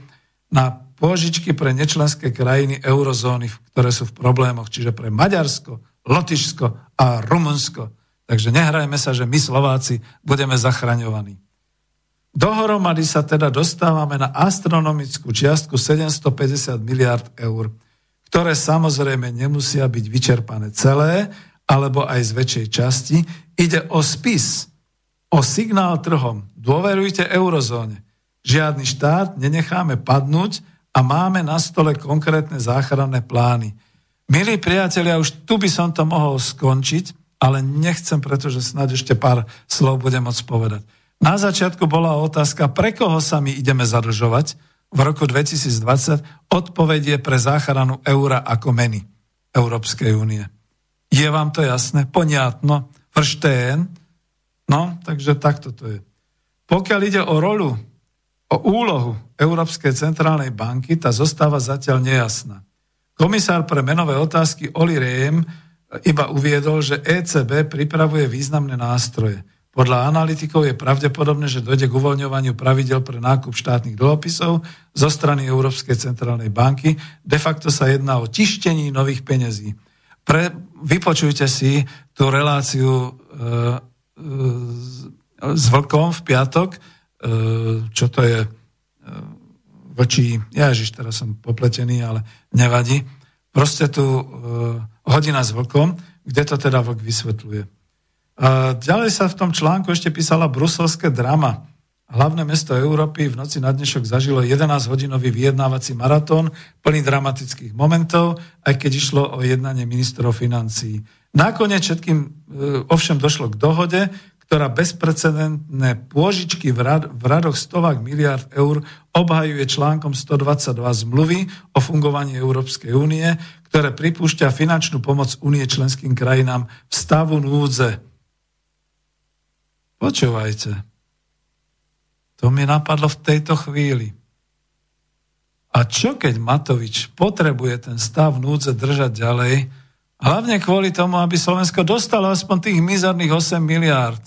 na pôžičky pre nečlenské krajiny eurozóny, ktoré sú v problémoch, čiže pre Maďarsko, Lotyšsko a Rumunsko. Takže nehrajme sa, že my Slováci budeme zachraňovaní. Dohromady sa teda dostávame na astronomickú čiastku 750 miliard eur, ktoré samozrejme nemusia byť vyčerpané celé, alebo aj z väčšej časti. Ide o spis, o signál trhom. Dôverujte eurozóne. Žiadny štát nenecháme padnúť a máme na stole konkrétne záchranné plány. Milí priatelia, už tu by som to mohol skončiť, ale nechcem, pretože snad ešte pár slov budem môcť povedať. Na začiatku bola otázka, pre koho sa my ideme zadlžovať v roku 2020. Odpovedie pre záchranu eura ako meny Európskej únie. Je vám to jasné? Poniatno? Verstehen? No, takže takto to je. Pokiaľ ide o rolu, o úlohu Európskej centrálnej banky, tá zostáva zatiaľ nejasná. Komisár pre menové otázky Oli Rehn iba uviedol, že ECB pripravuje významné nástroje – podľa analytikov je pravdepodobné, že dojde k uvoľňovaniu pravidel pre nákup štátnych dlhopisov zo strany Európskej centrálnej banky. De facto sa jedná o tištení nových peniazí. Pre, vypočujte si tú reláciu e, e, s Vlkom v piatok, e, čo to je e, voči, ježiš, teraz som popletený, ale nevadí. Proste tu e, hodina s Vlkom, kde to teda Vlk vysvetľuje. Ďalej sa v tom článku ešte písala bruselské drama. Hlavné mesto Európy v noci na dnešok zažilo 11-hodinový vyjednávací maratón plný dramatických momentov, aj keď išlo o jednanie ministrov financií. Nakoniec všetkým e, ovšem došlo k dohode, ktorá bezprecedentné pôžičky v, rad, v radoch stovák miliard eur obhajuje článkom 122 zmluvy o fungovaní Európskej únie, ktoré pripúšťa finančnú pomoc únie členským krajinám v stavu núdze. Počúvajte. To mi napadlo v tejto chvíli. A čo keď Matovič potrebuje ten stav núdze držať ďalej, hlavne kvôli tomu, aby Slovensko dostalo aspoň tých mizerných 8 miliárd,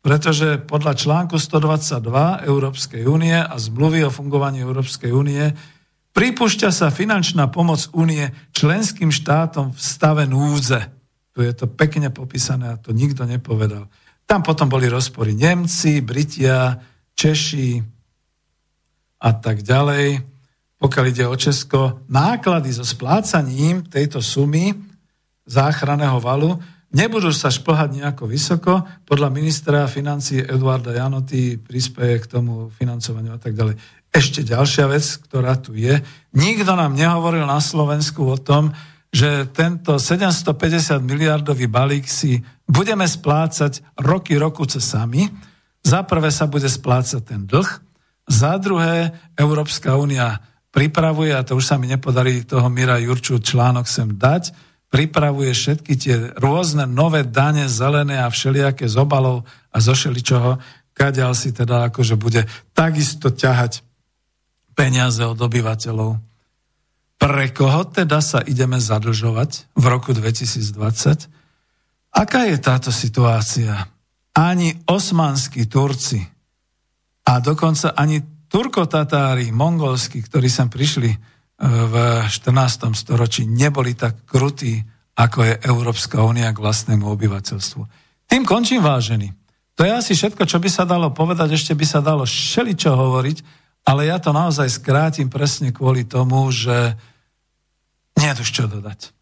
pretože podľa článku 122 Európskej únie a zmluvy o fungovaní Európskej únie pripúšťa sa finančná pomoc únie členským štátom v stave núdze. Tu je to pekne popísané a to nikto nepovedal. Tam potom boli rozpory Nemci, Britia, Češi a tak ďalej. Pokiaľ ide o Česko, náklady so splácaním tejto sumy záchranného valu nebudú sa šplhať nejako vysoko. Podľa ministra financí Eduarda Janoty prispieje k tomu financovaniu a tak ďalej. Ešte ďalšia vec, ktorá tu je. Nikto nám nehovoril na Slovensku o tom, že tento 750 miliardový balík si budeme splácať roky, rokuce sami. Za prvé sa bude splácať ten dlh, za druhé Európska únia pripravuje, a to už sa mi nepodarí toho Mira Jurču článok sem dať, pripravuje všetky tie rôzne nové dane, zelené a všelijaké z obalov a zo šeličoho, kaďal si teda akože bude takisto ťahať peniaze od obyvateľov. Pre koho teda sa ideme zadlžovať v roku 2020? Aká je táto situácia? Ani osmanskí Turci a dokonca ani Turkotatári, mongolskí, ktorí sem prišli e, v 14. storočí, neboli tak krutí, ako je Európska únia k vlastnému obyvateľstvu. Tým končím vážený. To je asi všetko, čo by sa dalo povedať, ešte by sa dalo šeličo hovoriť, ale ja to naozaj skrátim presne kvôli tomu, že nie už čo dodať.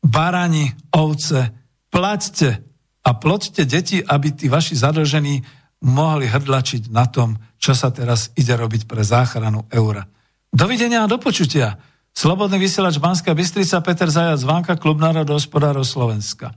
Barani, ovce, plaťte a ploďte deti, aby tí vaši zadlžení mohli hrdlačiť na tom, čo sa teraz ide robiť pre záchranu eura. Dovidenia a do počutia. Slobodný vysielač Banská Bystrica, Peter Zajac, Vanka, Klub národohospodárov Slovenska.